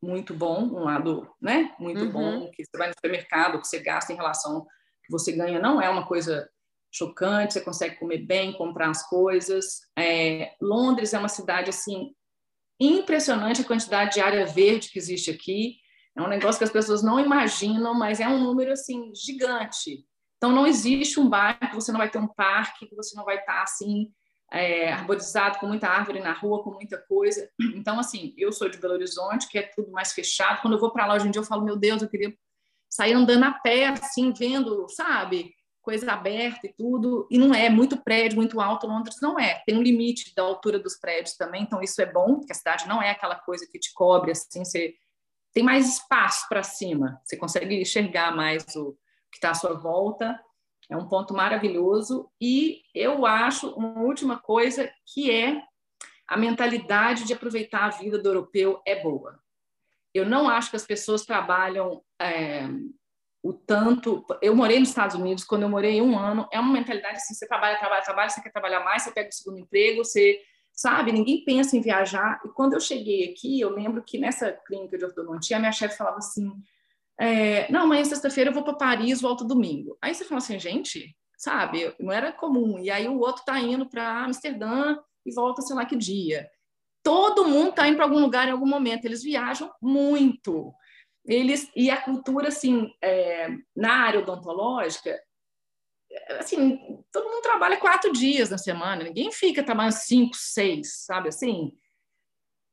muito bom, um lado, né? Muito uhum. bom, que você vai no supermercado, que você gasta em relação ao que você ganha, não é uma coisa chocante, você consegue comer bem, comprar as coisas. É, Londres é uma cidade, assim, impressionante a quantidade de área verde que existe aqui. É um negócio que as pessoas não imaginam, mas é um número, assim, gigante. Então, não existe um bairro que você não vai ter um parque, que você não vai estar, assim, é, arborizado, com muita árvore na rua, com muita coisa. Então, assim, eu sou de Belo Horizonte, que é tudo mais fechado. Quando eu vou para lá hoje em dia, eu falo, meu Deus, eu queria sair andando a pé, assim, vendo, sabe, coisa aberta e tudo. E não é muito prédio, muito alto. Londres não é. Tem um limite da altura dos prédios também, então isso é bom, porque a cidade não é aquela coisa que te cobre, assim, você tem mais espaço para cima, você consegue enxergar mais o que está à sua volta. É um ponto maravilhoso. E eu acho uma última coisa que é a mentalidade de aproveitar a vida do europeu é boa. Eu não acho que as pessoas trabalham é, o tanto. Eu morei nos Estados Unidos, quando eu morei um ano, é uma mentalidade assim: você trabalha, trabalha, trabalha, você quer trabalhar mais, você pega o segundo emprego, você. Sabe, ninguém pensa em viajar. E quando eu cheguei aqui, eu lembro que nessa clínica de ortodontia, a minha chefe falava assim: é, não, amanhã sexta-feira eu vou para Paris, volto domingo. Aí você fala assim, gente, sabe, não era comum. E aí o outro está indo para Amsterdã e volta sei lá que dia. Todo mundo está indo para algum lugar em algum momento. Eles viajam muito. Eles e a cultura assim é, na área odontológica, assim, todo mundo trabalha quatro dias na semana. Ninguém fica trabalhando cinco, seis, sabe assim.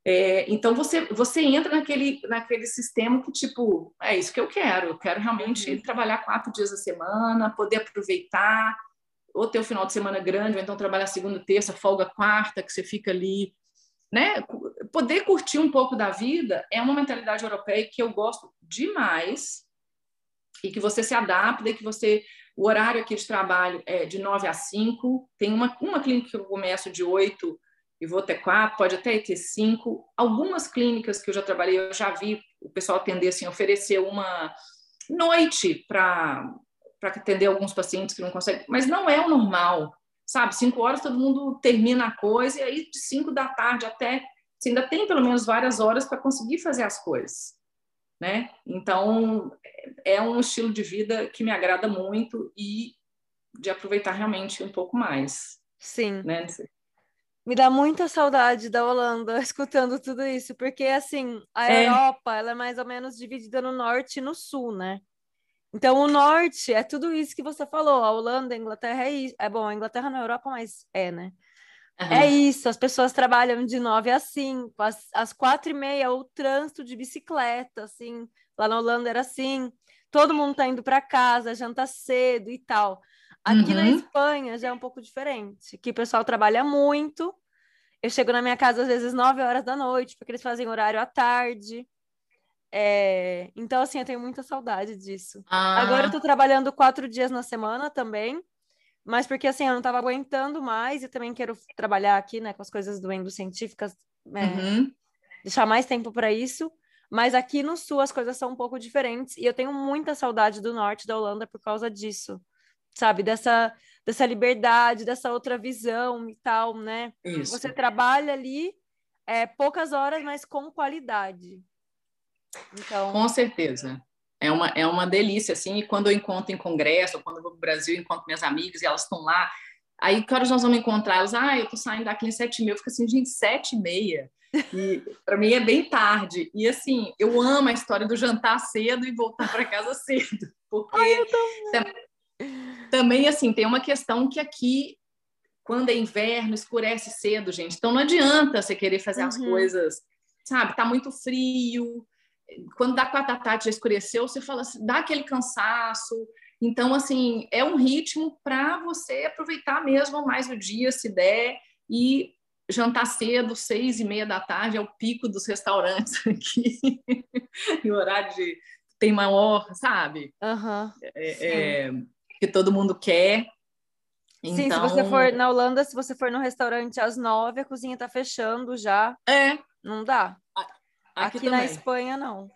É, então você, você entra naquele, naquele sistema que, tipo, é isso que eu quero. Eu quero realmente uhum. trabalhar quatro dias a semana, poder aproveitar, ou ter o um final de semana grande, ou então trabalhar segunda, terça, folga quarta, que você fica ali. Né? Poder curtir um pouco da vida é uma mentalidade europeia que eu gosto demais e que você se adapta e que você o horário aqui de trabalho é de 9 a 5. Tem uma, uma clínica que eu começo de 8 e vou até quatro, pode até ter cinco. Algumas clínicas que eu já trabalhei, eu já vi o pessoal atender assim, oferecer uma noite para atender alguns pacientes que não conseguem, mas não é o normal, sabe? Cinco horas todo mundo termina a coisa, e aí de cinco da tarde até você ainda tem pelo menos várias horas para conseguir fazer as coisas, né? Então é, é um estilo de vida que me agrada muito e de aproveitar realmente um pouco mais. Sim. Né? Me dá muita saudade da Holanda escutando tudo isso, porque assim, a é. Europa, ela é mais ou menos dividida no norte e no sul, né? Então, o norte é tudo isso que você falou. A Holanda, a Inglaterra é isso. É bom, a Inglaterra na Europa, mas é, né? Uhum. É isso, as pessoas trabalham de nove às cinco, às, às quatro e meia, o trânsito de bicicleta, assim. Lá na Holanda era assim. Todo mundo tá indo para casa, janta cedo e tal. Aqui uhum. na Espanha já é um pouco diferente, que o pessoal trabalha muito. Eu chego na minha casa às vezes nove horas da noite, porque eles fazem horário à tarde. É... Então, assim, eu tenho muita saudade disso. Ah. Agora eu tô trabalhando quatro dias na semana também, mas porque, assim, eu não tava aguentando mais e também quero trabalhar aqui, né, com as coisas do Científicas, é... uhum. deixar mais tempo para isso. Mas aqui no sul as coisas são um pouco diferentes e eu tenho muita saudade do norte da Holanda por causa disso, sabe? Dessa, dessa liberdade, dessa outra visão e tal, né? Isso. Você trabalha ali é, poucas horas, mas com qualidade. Então... Com certeza. É uma, é uma delícia, assim, e quando eu encontro em congresso, ou quando eu vou para o Brasil, encontro minhas amigas e elas estão lá, aí que horas nós vamos encontrar? Elas, ah, eu tô saindo daqui em sete e meia, eu fico assim, gente, sete e meia? E para mim é bem tarde. E assim, eu amo a história do jantar cedo e voltar para casa cedo, porque Ai, também, assim, tem uma questão que aqui quando é inverno, escurece cedo, gente. Então não adianta você querer fazer uhum. as coisas, sabe? Tá muito frio, quando dá quatro da tarde já escureceu, você fala assim, dá aquele cansaço. Então, assim, é um ritmo para você aproveitar mesmo mais o dia, se der, e jantar cedo, seis e meia da tarde, é o pico dos restaurantes aqui, e o horário de tem maior, sabe? Uhum, é, é, que todo mundo quer. Sim, então... se você for na Holanda, se você for no restaurante às nove, a cozinha está fechando já. É. Não dá. Aqui, aqui na Espanha, não.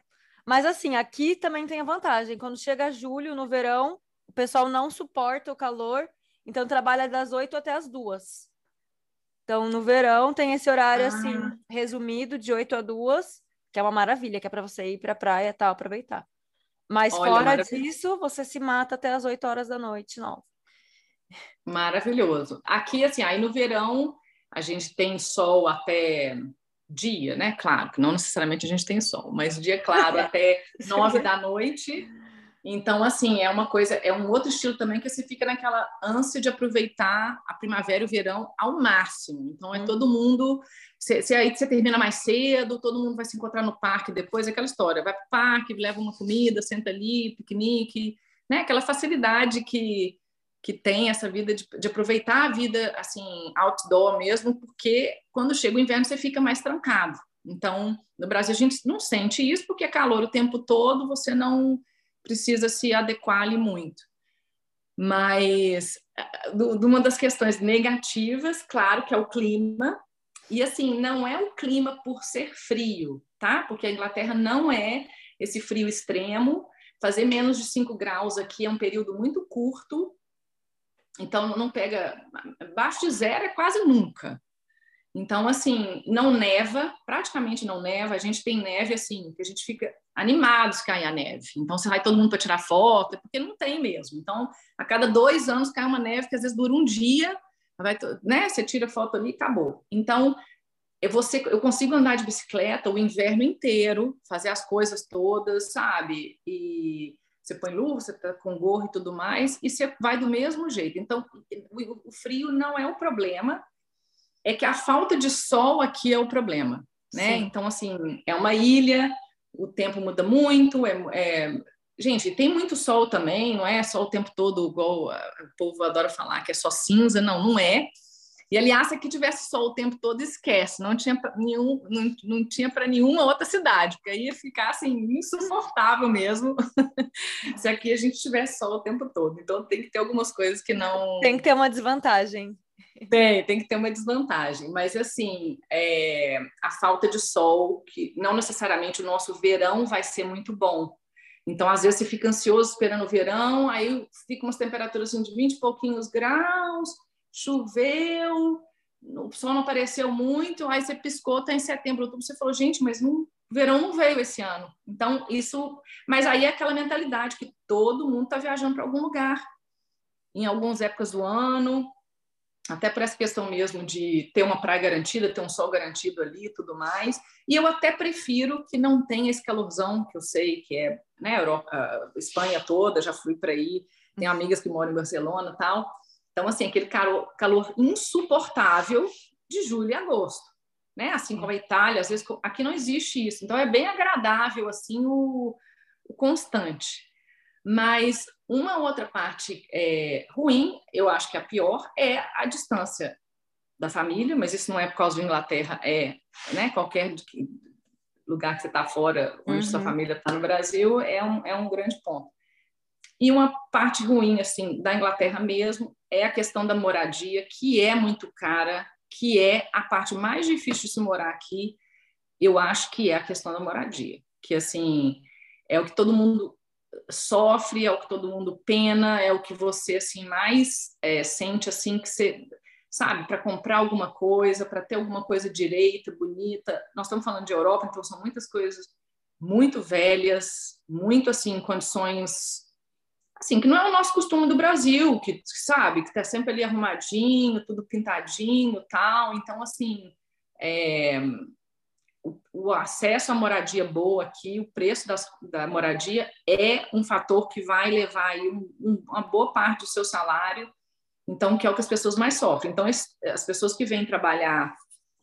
Mas assim, aqui também tem a vantagem. Quando chega julho, no verão, o pessoal não suporta o calor, então trabalha das 8 até as duas. Então, no verão, tem esse horário, assim, ah. assim, resumido, de 8 a 2, que é uma maravilha, que é para você ir para a praia e tal, aproveitar. Mas Olha, fora disso, você se mata até as 8 horas da noite, não. Maravilhoso. Aqui, assim, aí no verão, a gente tem sol até dia, né? Claro, que não necessariamente a gente tem sol, mas dia claro até nove da noite. Então, assim, é uma coisa, é um outro estilo também que você fica naquela ânsia de aproveitar a primavera e o verão ao máximo. Então, é hum. todo mundo. Se, aí você termina mais cedo, todo mundo vai se encontrar no parque depois, aquela história. Vai para o parque, leva uma comida, senta ali, piquenique, né? Aquela facilidade que, que tem essa vida de, de, aproveitar a vida assim outdoor mesmo, porque quando chega o inverno você fica mais trancado. Então, no Brasil a gente não sente isso porque é calor o tempo todo, você não precisa se adequar ali muito. Mas uma das questões negativas, claro, que é o clima. E assim, não é o clima por ser frio, tá? Porque a Inglaterra não é esse frio extremo. Fazer menos de 5 graus aqui é um período muito curto então, não pega. Abaixo de zero é quase nunca. Então, assim, não neva, praticamente não neva. A gente tem neve, assim, que a gente fica animado se cair a neve. Então, você vai todo mundo para tirar foto, porque não tem mesmo. Então, a cada dois anos cai uma neve que às vezes dura um dia, vai, né? Você tira foto ali e acabou. Então, eu, eu consigo andar de bicicleta o inverno inteiro, fazer as coisas todas, sabe? E você põe luva, você tá com gorro e tudo mais, e você vai do mesmo jeito. Então, o frio não é o problema, é que a falta de sol aqui é o problema, né? Sim. Então, assim, é uma ilha, o tempo muda muito, é, é, Gente, tem muito sol também, não é só o tempo todo igual o povo adora falar que é só cinza, não, não é. E aliás, se aqui tivesse sol o tempo todo, esquece, não tinha nenhum, não, não tinha para nenhuma outra cidade, porque aí ia ficar assim insuportável mesmo se aqui a gente tivesse sol o tempo todo. Então tem que ter algumas coisas que não tem que ter uma desvantagem. Tem, tem que ter uma desvantagem, mas assim, é, a falta de sol, que não necessariamente o nosso verão vai ser muito bom. Então, às vezes, você fica ansioso esperando o verão, aí fica umas temperaturas assim, de 20 e pouquinhos graus, choveu, o sol não apareceu muito, aí você piscou, tá em setembro, outubro, você falou, gente, mas não o verão não veio esse ano. Então, isso. Mas aí é aquela mentalidade que todo mundo está viajando para algum lugar. Em algumas épocas do ano, até por essa questão mesmo de ter uma praia garantida, ter um sol garantido ali e tudo mais. E eu até prefiro que não tenha esse calorzão, que eu sei que é né, Europa, Espanha toda, já fui para aí, tenho amigas que moram em Barcelona tal. Então, assim, aquele calor, calor insuportável de julho e agosto. Né? Assim como a Itália, às vezes aqui não existe isso. Então, é bem agradável assim o, o constante. Mas uma outra parte é, ruim, eu acho que a pior, é a distância da família, mas isso não é por causa de Inglaterra, é né, qualquer lugar que você está fora, onde uhum. sua família está no Brasil, é um, é um grande ponto. E uma parte ruim assim da Inglaterra mesmo é a questão da moradia, que é muito cara, que é a parte mais difícil de se morar aqui. Eu acho que é a questão da moradia, que assim é o que todo mundo sofre, é o que todo mundo pena, é o que você assim mais é, sente assim que você sabe para comprar alguma coisa, para ter alguma coisa direita, bonita. Nós estamos falando de Europa, então são muitas coisas muito velhas, muito assim condições assim que não é o nosso costume do Brasil, que sabe que está sempre ali arrumadinho, tudo pintadinho, tal. Então assim é, o, acesso à moradia boa aqui, o preço das, da moradia é um fator que vai levar aí um, um, uma boa parte do seu salário, então que é o que as pessoas mais sofrem. Então as pessoas que vêm trabalhar,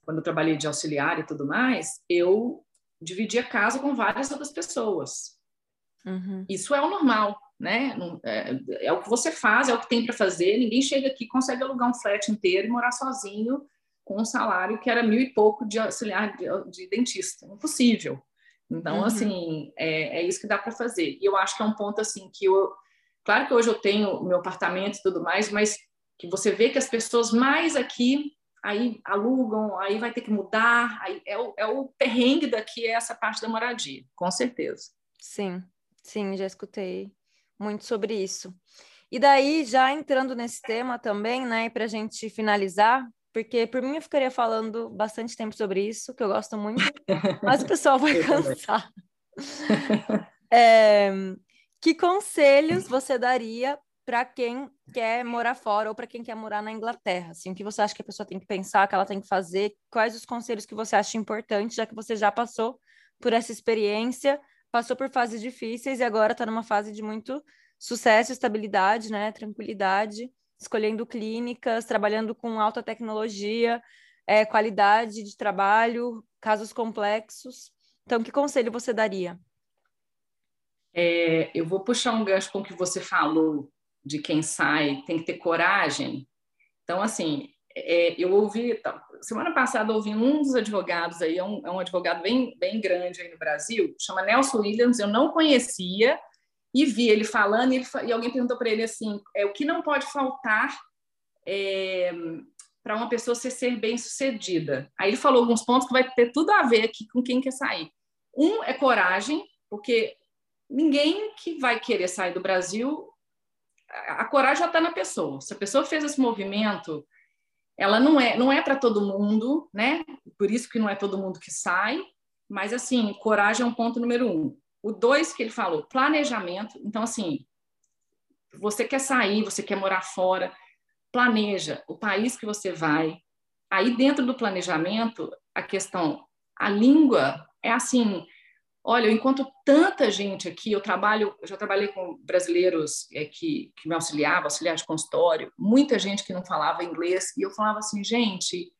quando eu trabalhei de auxiliar e tudo mais, eu dividia casa com várias outras pessoas. Uhum. Isso é o normal, né? É, é, o que você faz, é o que tem para fazer. Ninguém chega aqui consegue alugar um flat inteiro e morar sozinho com um salário que era mil e pouco de auxiliar de, de dentista. Impossível. Então, uhum. assim, é, é, isso que dá para fazer. E eu acho que é um ponto, assim, que eu... Claro que hoje eu tenho meu apartamento e tudo mais, mas que você vê que as pessoas mais aqui aí alugam, aí vai ter que mudar, aí é o, é o perrengue daqui, é essa parte da moradia, com certeza. Sim, sim, já escutei muito sobre isso. E daí, já entrando nesse tema também, né, para a gente finalizar, porque por mim eu ficaria falando bastante tempo sobre isso, que eu gosto muito, mas o pessoal vai cansar. É, que conselhos você daria para quem quer morar fora ou para quem quer morar na Inglaterra? Assim, o que você acha que a pessoa tem que pensar, que ela tem que fazer? Quais os conselhos que você acha importantes, já que você já passou por essa experiência, passou por fases difíceis e agora está numa fase de muito sucesso, estabilidade, né, tranquilidade escolhendo clínicas, trabalhando com alta tecnologia, é, qualidade de trabalho, casos complexos. Então, que conselho você daria? É, eu vou puxar um gancho com o que você falou de quem sai, tem que ter coragem. Então, assim, é, eu ouvi, tá, semana passada, ouvi um dos advogados aí, é um, é um advogado bem, bem grande aí no Brasil, chama Nelson Williams, eu não conhecia, e vi ele falando, e, ele, e alguém perguntou para ele assim: é, o que não pode faltar é, para uma pessoa ser, ser bem sucedida? Aí ele falou alguns pontos que vai ter tudo a ver aqui com quem quer sair. Um é coragem, porque ninguém que vai querer sair do Brasil, a, a coragem já está na pessoa. Se a pessoa fez esse movimento, ela não é, não é para todo mundo, né? Por isso que não é todo mundo que sai. Mas assim, coragem é um ponto número um. O dois que ele falou, planejamento. Então, assim, você quer sair, você quer morar fora, planeja o país que você vai. Aí, dentro do planejamento, a questão, a língua é assim. Olha, eu encontro tanta gente aqui, eu trabalho, eu já trabalhei com brasileiros é, que, que me auxiliavam, auxiliar de consultório, muita gente que não falava inglês, e eu falava assim, gente,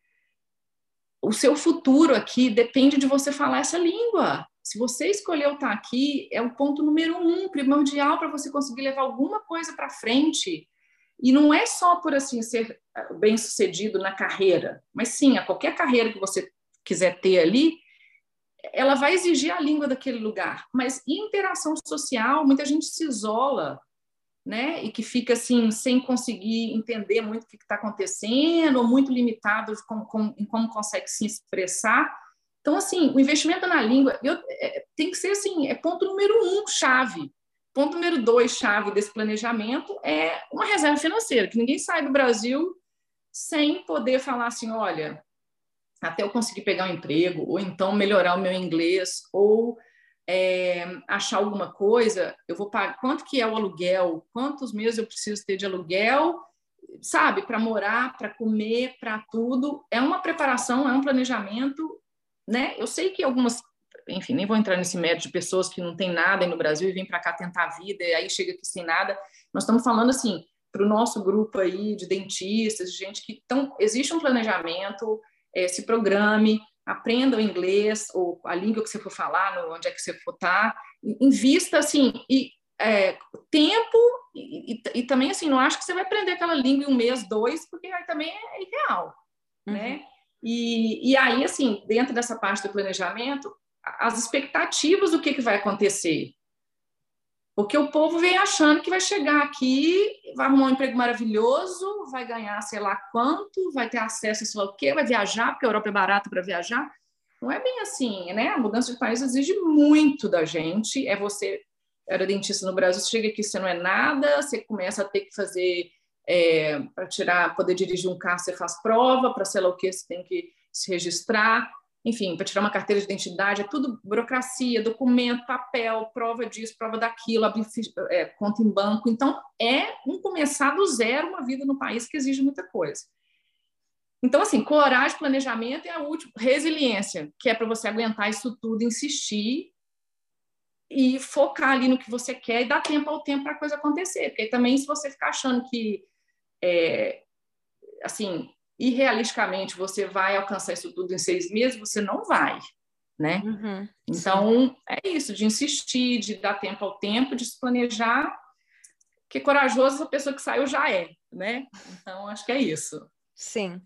o seu futuro aqui depende de você falar essa língua. Se você escolheu estar aqui, é o ponto número um, primordial para você conseguir levar alguma coisa para frente. E não é só por assim ser eh, bem sucedido na carreira, mas sim, a qualquer carreira que você quiser ter ali, ela vai exigir a língua daquele lugar. Mas interação social, muita gente se isola, né? E que fica assim sem conseguir entender muito o que está acontecendo, ou muito limitado com, com, em como consegue se expressar. Então, assim, o investimento na língua eu, é, tem que ser assim, é ponto número um, chave. Ponto número dois, chave desse planejamento, é uma reserva financeira, que ninguém sai do Brasil sem poder falar assim, olha, até eu conseguir pegar um emprego, ou então melhorar o meu inglês, ou é, achar alguma coisa, eu vou pagar quanto que é o aluguel, quantos meses eu preciso ter de aluguel, sabe, para morar, para comer, para tudo. É uma preparação, é um planejamento, né? Eu sei que algumas, enfim, nem vou entrar nesse mérito de pessoas que não têm nada aí no Brasil e vêm para cá tentar a vida e aí chega aqui sem nada. Nós estamos falando assim, para o nosso grupo aí de dentistas, de gente que então existe um planejamento, é, se programe, aprenda o inglês ou a língua que você for falar, no, onde é que você for estar, tá, invista assim e é, tempo e, e, e, também assim não acho que você vai aprender aquela língua em um mês, dois, porque aí também é irreal, uhum. né? E, e aí assim dentro dessa parte do planejamento, as expectativas do que, que vai acontecer, porque o povo vem achando que vai chegar aqui, vai arrumar um emprego maravilhoso, vai ganhar sei lá quanto, vai ter acesso a sei lá o quê, vai viajar, porque a Europa é barata para viajar. Não é bem assim, né? A mudança de país exige muito da gente. É você, era dentista no Brasil, chega aqui, você não é nada, você começa a ter que fazer, é, para tirar, poder dirigir um carro, você faz prova, para sei lá o quê, você tem que se registrar enfim, para tirar uma carteira de identidade, é tudo burocracia, documento, papel, prova disso, prova daquilo, abrir é, conta em banco. Então, é um começar do zero uma vida no país que exige muita coisa. Então, assim, coragem, planejamento é a última. Resiliência, que é para você aguentar isso tudo, insistir e focar ali no que você quer e dar tempo ao tempo para a coisa acontecer. Porque também, se você ficar achando que, é, assim, e realisticamente você vai alcançar isso tudo em seis meses, você não vai, né? Uhum, então, é isso, de insistir, de dar tempo ao tempo, de se planejar, que corajoso a pessoa que saiu já é, né? Então, acho que é isso. Sim.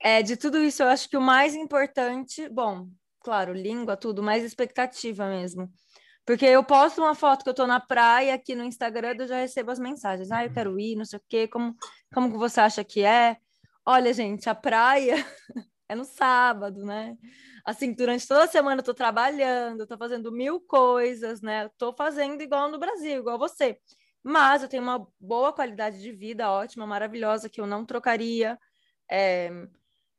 É, de tudo isso, eu acho que o mais importante, bom, claro, língua, tudo, mais expectativa mesmo. Porque eu posto uma foto que eu tô na praia aqui no Instagram, eu já recebo as mensagens. Ah, eu quero ir, não sei o quê, como, como que você acha que é? Olha, gente, a praia é no sábado, né? Assim, durante toda a semana eu tô trabalhando, tô fazendo mil coisas, né? Eu tô fazendo igual no Brasil, igual você. Mas eu tenho uma boa qualidade de vida, ótima, maravilhosa, que eu não trocaria. É,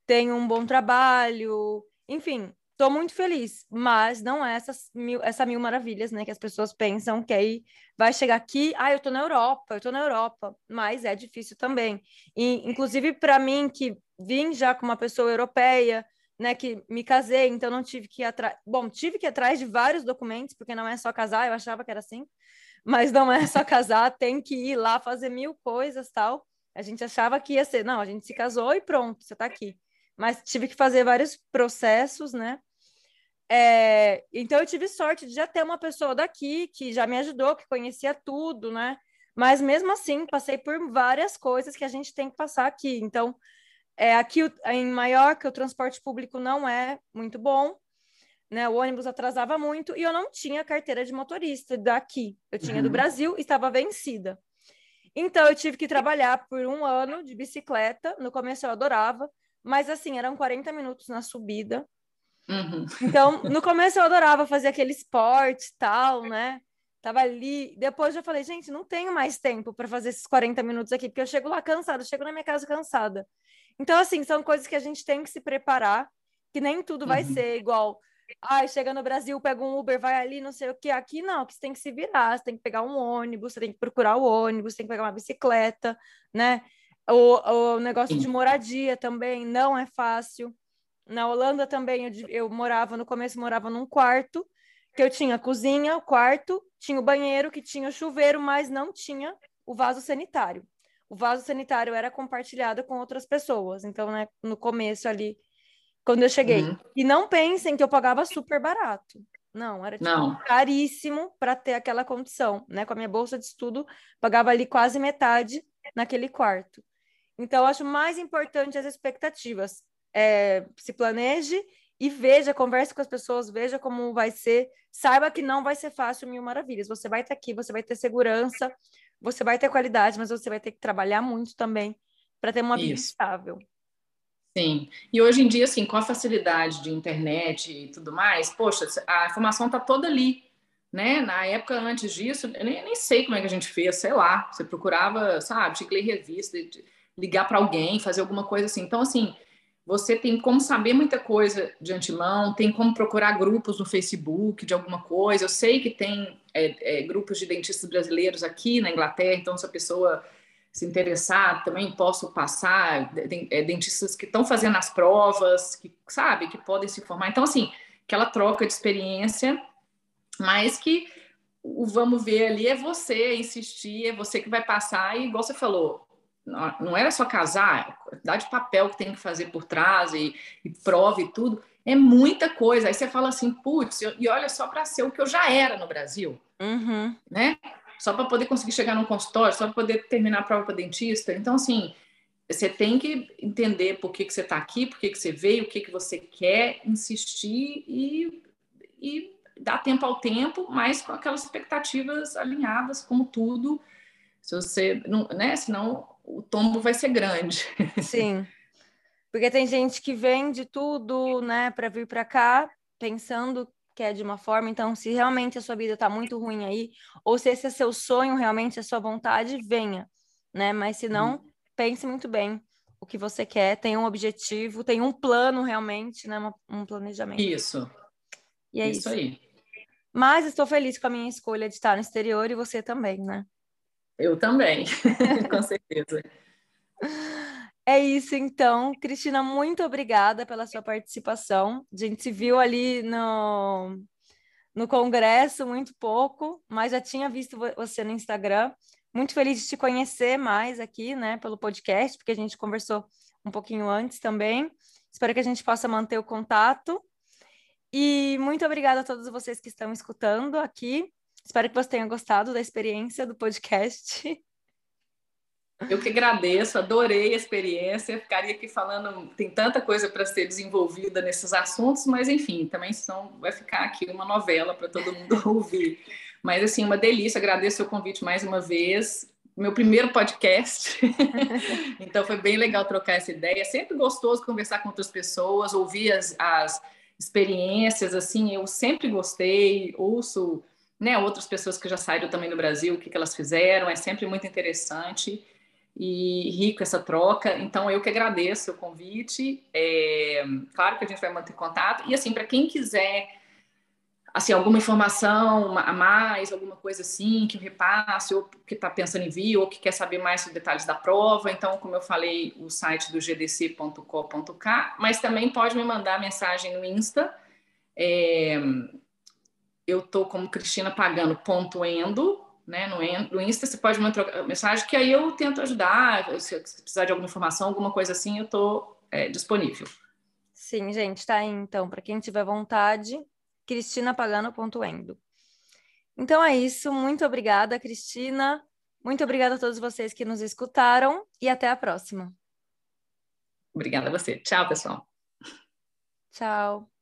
tenho um bom trabalho, enfim, Estou muito feliz, mas não é essas mil, essa mil maravilhas, né? Que as pessoas pensam que aí vai chegar aqui, ah, eu estou na Europa, eu estou na Europa, mas é difícil também. E, inclusive, para mim, que vim já com uma pessoa europeia, né, que me casei, então não tive que ir atrás. Bom, tive que ir atrás de vários documentos, porque não é só casar, eu achava que era assim, mas não é só casar, tem que ir lá fazer mil coisas tal. A gente achava que ia ser, não, a gente se casou e pronto, você está aqui. Mas tive que fazer vários processos, né? É, então eu tive sorte de já ter uma pessoa daqui que já me ajudou, que conhecia tudo, né? Mas mesmo assim, passei por várias coisas que a gente tem que passar aqui. Então, é, aqui em Maiorca, o transporte público não é muito bom, né? O ônibus atrasava muito e eu não tinha carteira de motorista daqui. Eu tinha uhum. do Brasil e estava vencida. Então, eu tive que trabalhar por um ano de bicicleta. No começo eu adorava, mas assim, eram 40 minutos na subida Uhum. Então, no começo eu adorava fazer aquele esporte tal, né? Tava ali. Depois eu falei, gente, não tenho mais tempo para fazer esses 40 minutos aqui, porque eu chego lá cansada, chego na minha casa cansada. Então, assim, são coisas que a gente tem que se preparar, que nem tudo vai uhum. ser igual. Ai, chega no Brasil, pega um Uber, vai ali, não sei o que. Aqui não, que você tem que se virar, você tem que pegar um ônibus, você tem que procurar o ônibus, você tem que pegar uma bicicleta, né? O, o negócio de moradia também não é fácil. Na Holanda também eu, eu morava, no começo morava num quarto, que eu tinha cozinha, o quarto, tinha o banheiro, que tinha o chuveiro, mas não tinha o vaso sanitário. O vaso sanitário era compartilhado com outras pessoas. Então, né, no começo ali, quando eu cheguei. Uhum. E não pensem que eu pagava super barato. Não, era tipo, não. caríssimo para ter aquela condição, né? Com a minha bolsa de estudo, pagava ali quase metade naquele quarto. Então, eu acho mais importante as expectativas é, se planeje e veja, converse com as pessoas, veja como vai ser. Saiba que não vai ser fácil mil maravilhas. Você vai estar aqui, você vai ter segurança, você vai ter qualidade, mas você vai ter que trabalhar muito também para ter uma vida Isso. estável. Sim, e hoje em dia, assim, com a facilidade de internet e tudo mais, poxa, a informação está toda ali, né? Na época antes disso, eu nem, nem sei como é que a gente fez, sei lá, você procurava, sabe, tinha que ler revista, ligar para alguém, fazer alguma coisa assim. Então, assim, você tem como saber muita coisa de antemão, tem como procurar grupos no Facebook de alguma coisa. Eu sei que tem é, é, grupos de dentistas brasileiros aqui na Inglaterra, então se a pessoa se interessar, também posso passar é, dentistas que estão fazendo as provas, que sabe, que podem se formar. Então, assim, aquela troca de experiência, mas que o vamos ver ali é você insistir, é você que vai passar, e igual você falou, não era só casar, a quantidade de papel que tem que fazer por trás e, e prova e tudo, é muita coisa. Aí você fala assim, putz, e olha só para ser o que eu já era no Brasil, uhum. né? Só para poder conseguir chegar no consultório, só para poder terminar a prova para dentista. Então, assim, você tem que entender por que, que você está aqui, por que, que você veio, o que, que você quer, insistir e, e dar tempo ao tempo, mas com aquelas expectativas alinhadas, como tudo. Se você não, né? Senão o tombo vai ser grande. Sim. Porque tem gente que vende tudo, né, para vir para cá, pensando que é de uma forma. Então, se realmente a sua vida está muito ruim aí, ou se esse é seu sonho, realmente a sua vontade, venha, né? Mas se não, uhum. pense muito bem o que você quer, tenha um objetivo, tenha um plano realmente, né, um planejamento. Isso. E é isso, isso aí. Mas estou feliz com a minha escolha de estar no exterior e você também, né? Eu também, com certeza. É isso, então. Cristina, muito obrigada pela sua participação. A gente se viu ali no, no congresso muito pouco, mas já tinha visto você no Instagram. Muito feliz de te conhecer mais aqui, né, pelo podcast, porque a gente conversou um pouquinho antes também. Espero que a gente possa manter o contato. E muito obrigada a todos vocês que estão escutando aqui. Espero que você tenha gostado da experiência do podcast. Eu que agradeço, adorei a experiência. Ficaria aqui falando, tem tanta coisa para ser desenvolvida nesses assuntos, mas enfim, também são, vai ficar aqui uma novela para todo mundo ouvir. Mas assim, uma delícia, agradeço o convite mais uma vez. Meu primeiro podcast, então foi bem legal trocar essa ideia. É sempre gostoso conversar com outras pessoas, ouvir as, as experiências. Assim, eu sempre gostei, ouço né, outras pessoas que já saíram também do Brasil, o que, que elas fizeram, é sempre muito interessante e rico essa troca. Então, eu que agradeço o convite. É, claro que a gente vai manter contato. E, assim, para quem quiser assim, alguma informação a mais, alguma coisa assim, que eu repasse, ou que está pensando em vir, ou que quer saber mais sobre detalhes da prova, então, como eu falei, o site do gdc.co.k, mas também pode me mandar mensagem no Insta. É, eu tô como Cristina pagando ponto endo, né? No, no Insta você pode mandar mensagem que aí eu tento ajudar. Se precisar de alguma informação, alguma coisa assim, eu tô é, disponível. Sim, gente, tá aí então. Para quem tiver vontade, Cristina pagando ponto endo. Então é isso. Muito obrigada, Cristina. Muito obrigada a todos vocês que nos escutaram e até a próxima. Obrigada a você. Tchau, pessoal. Tchau.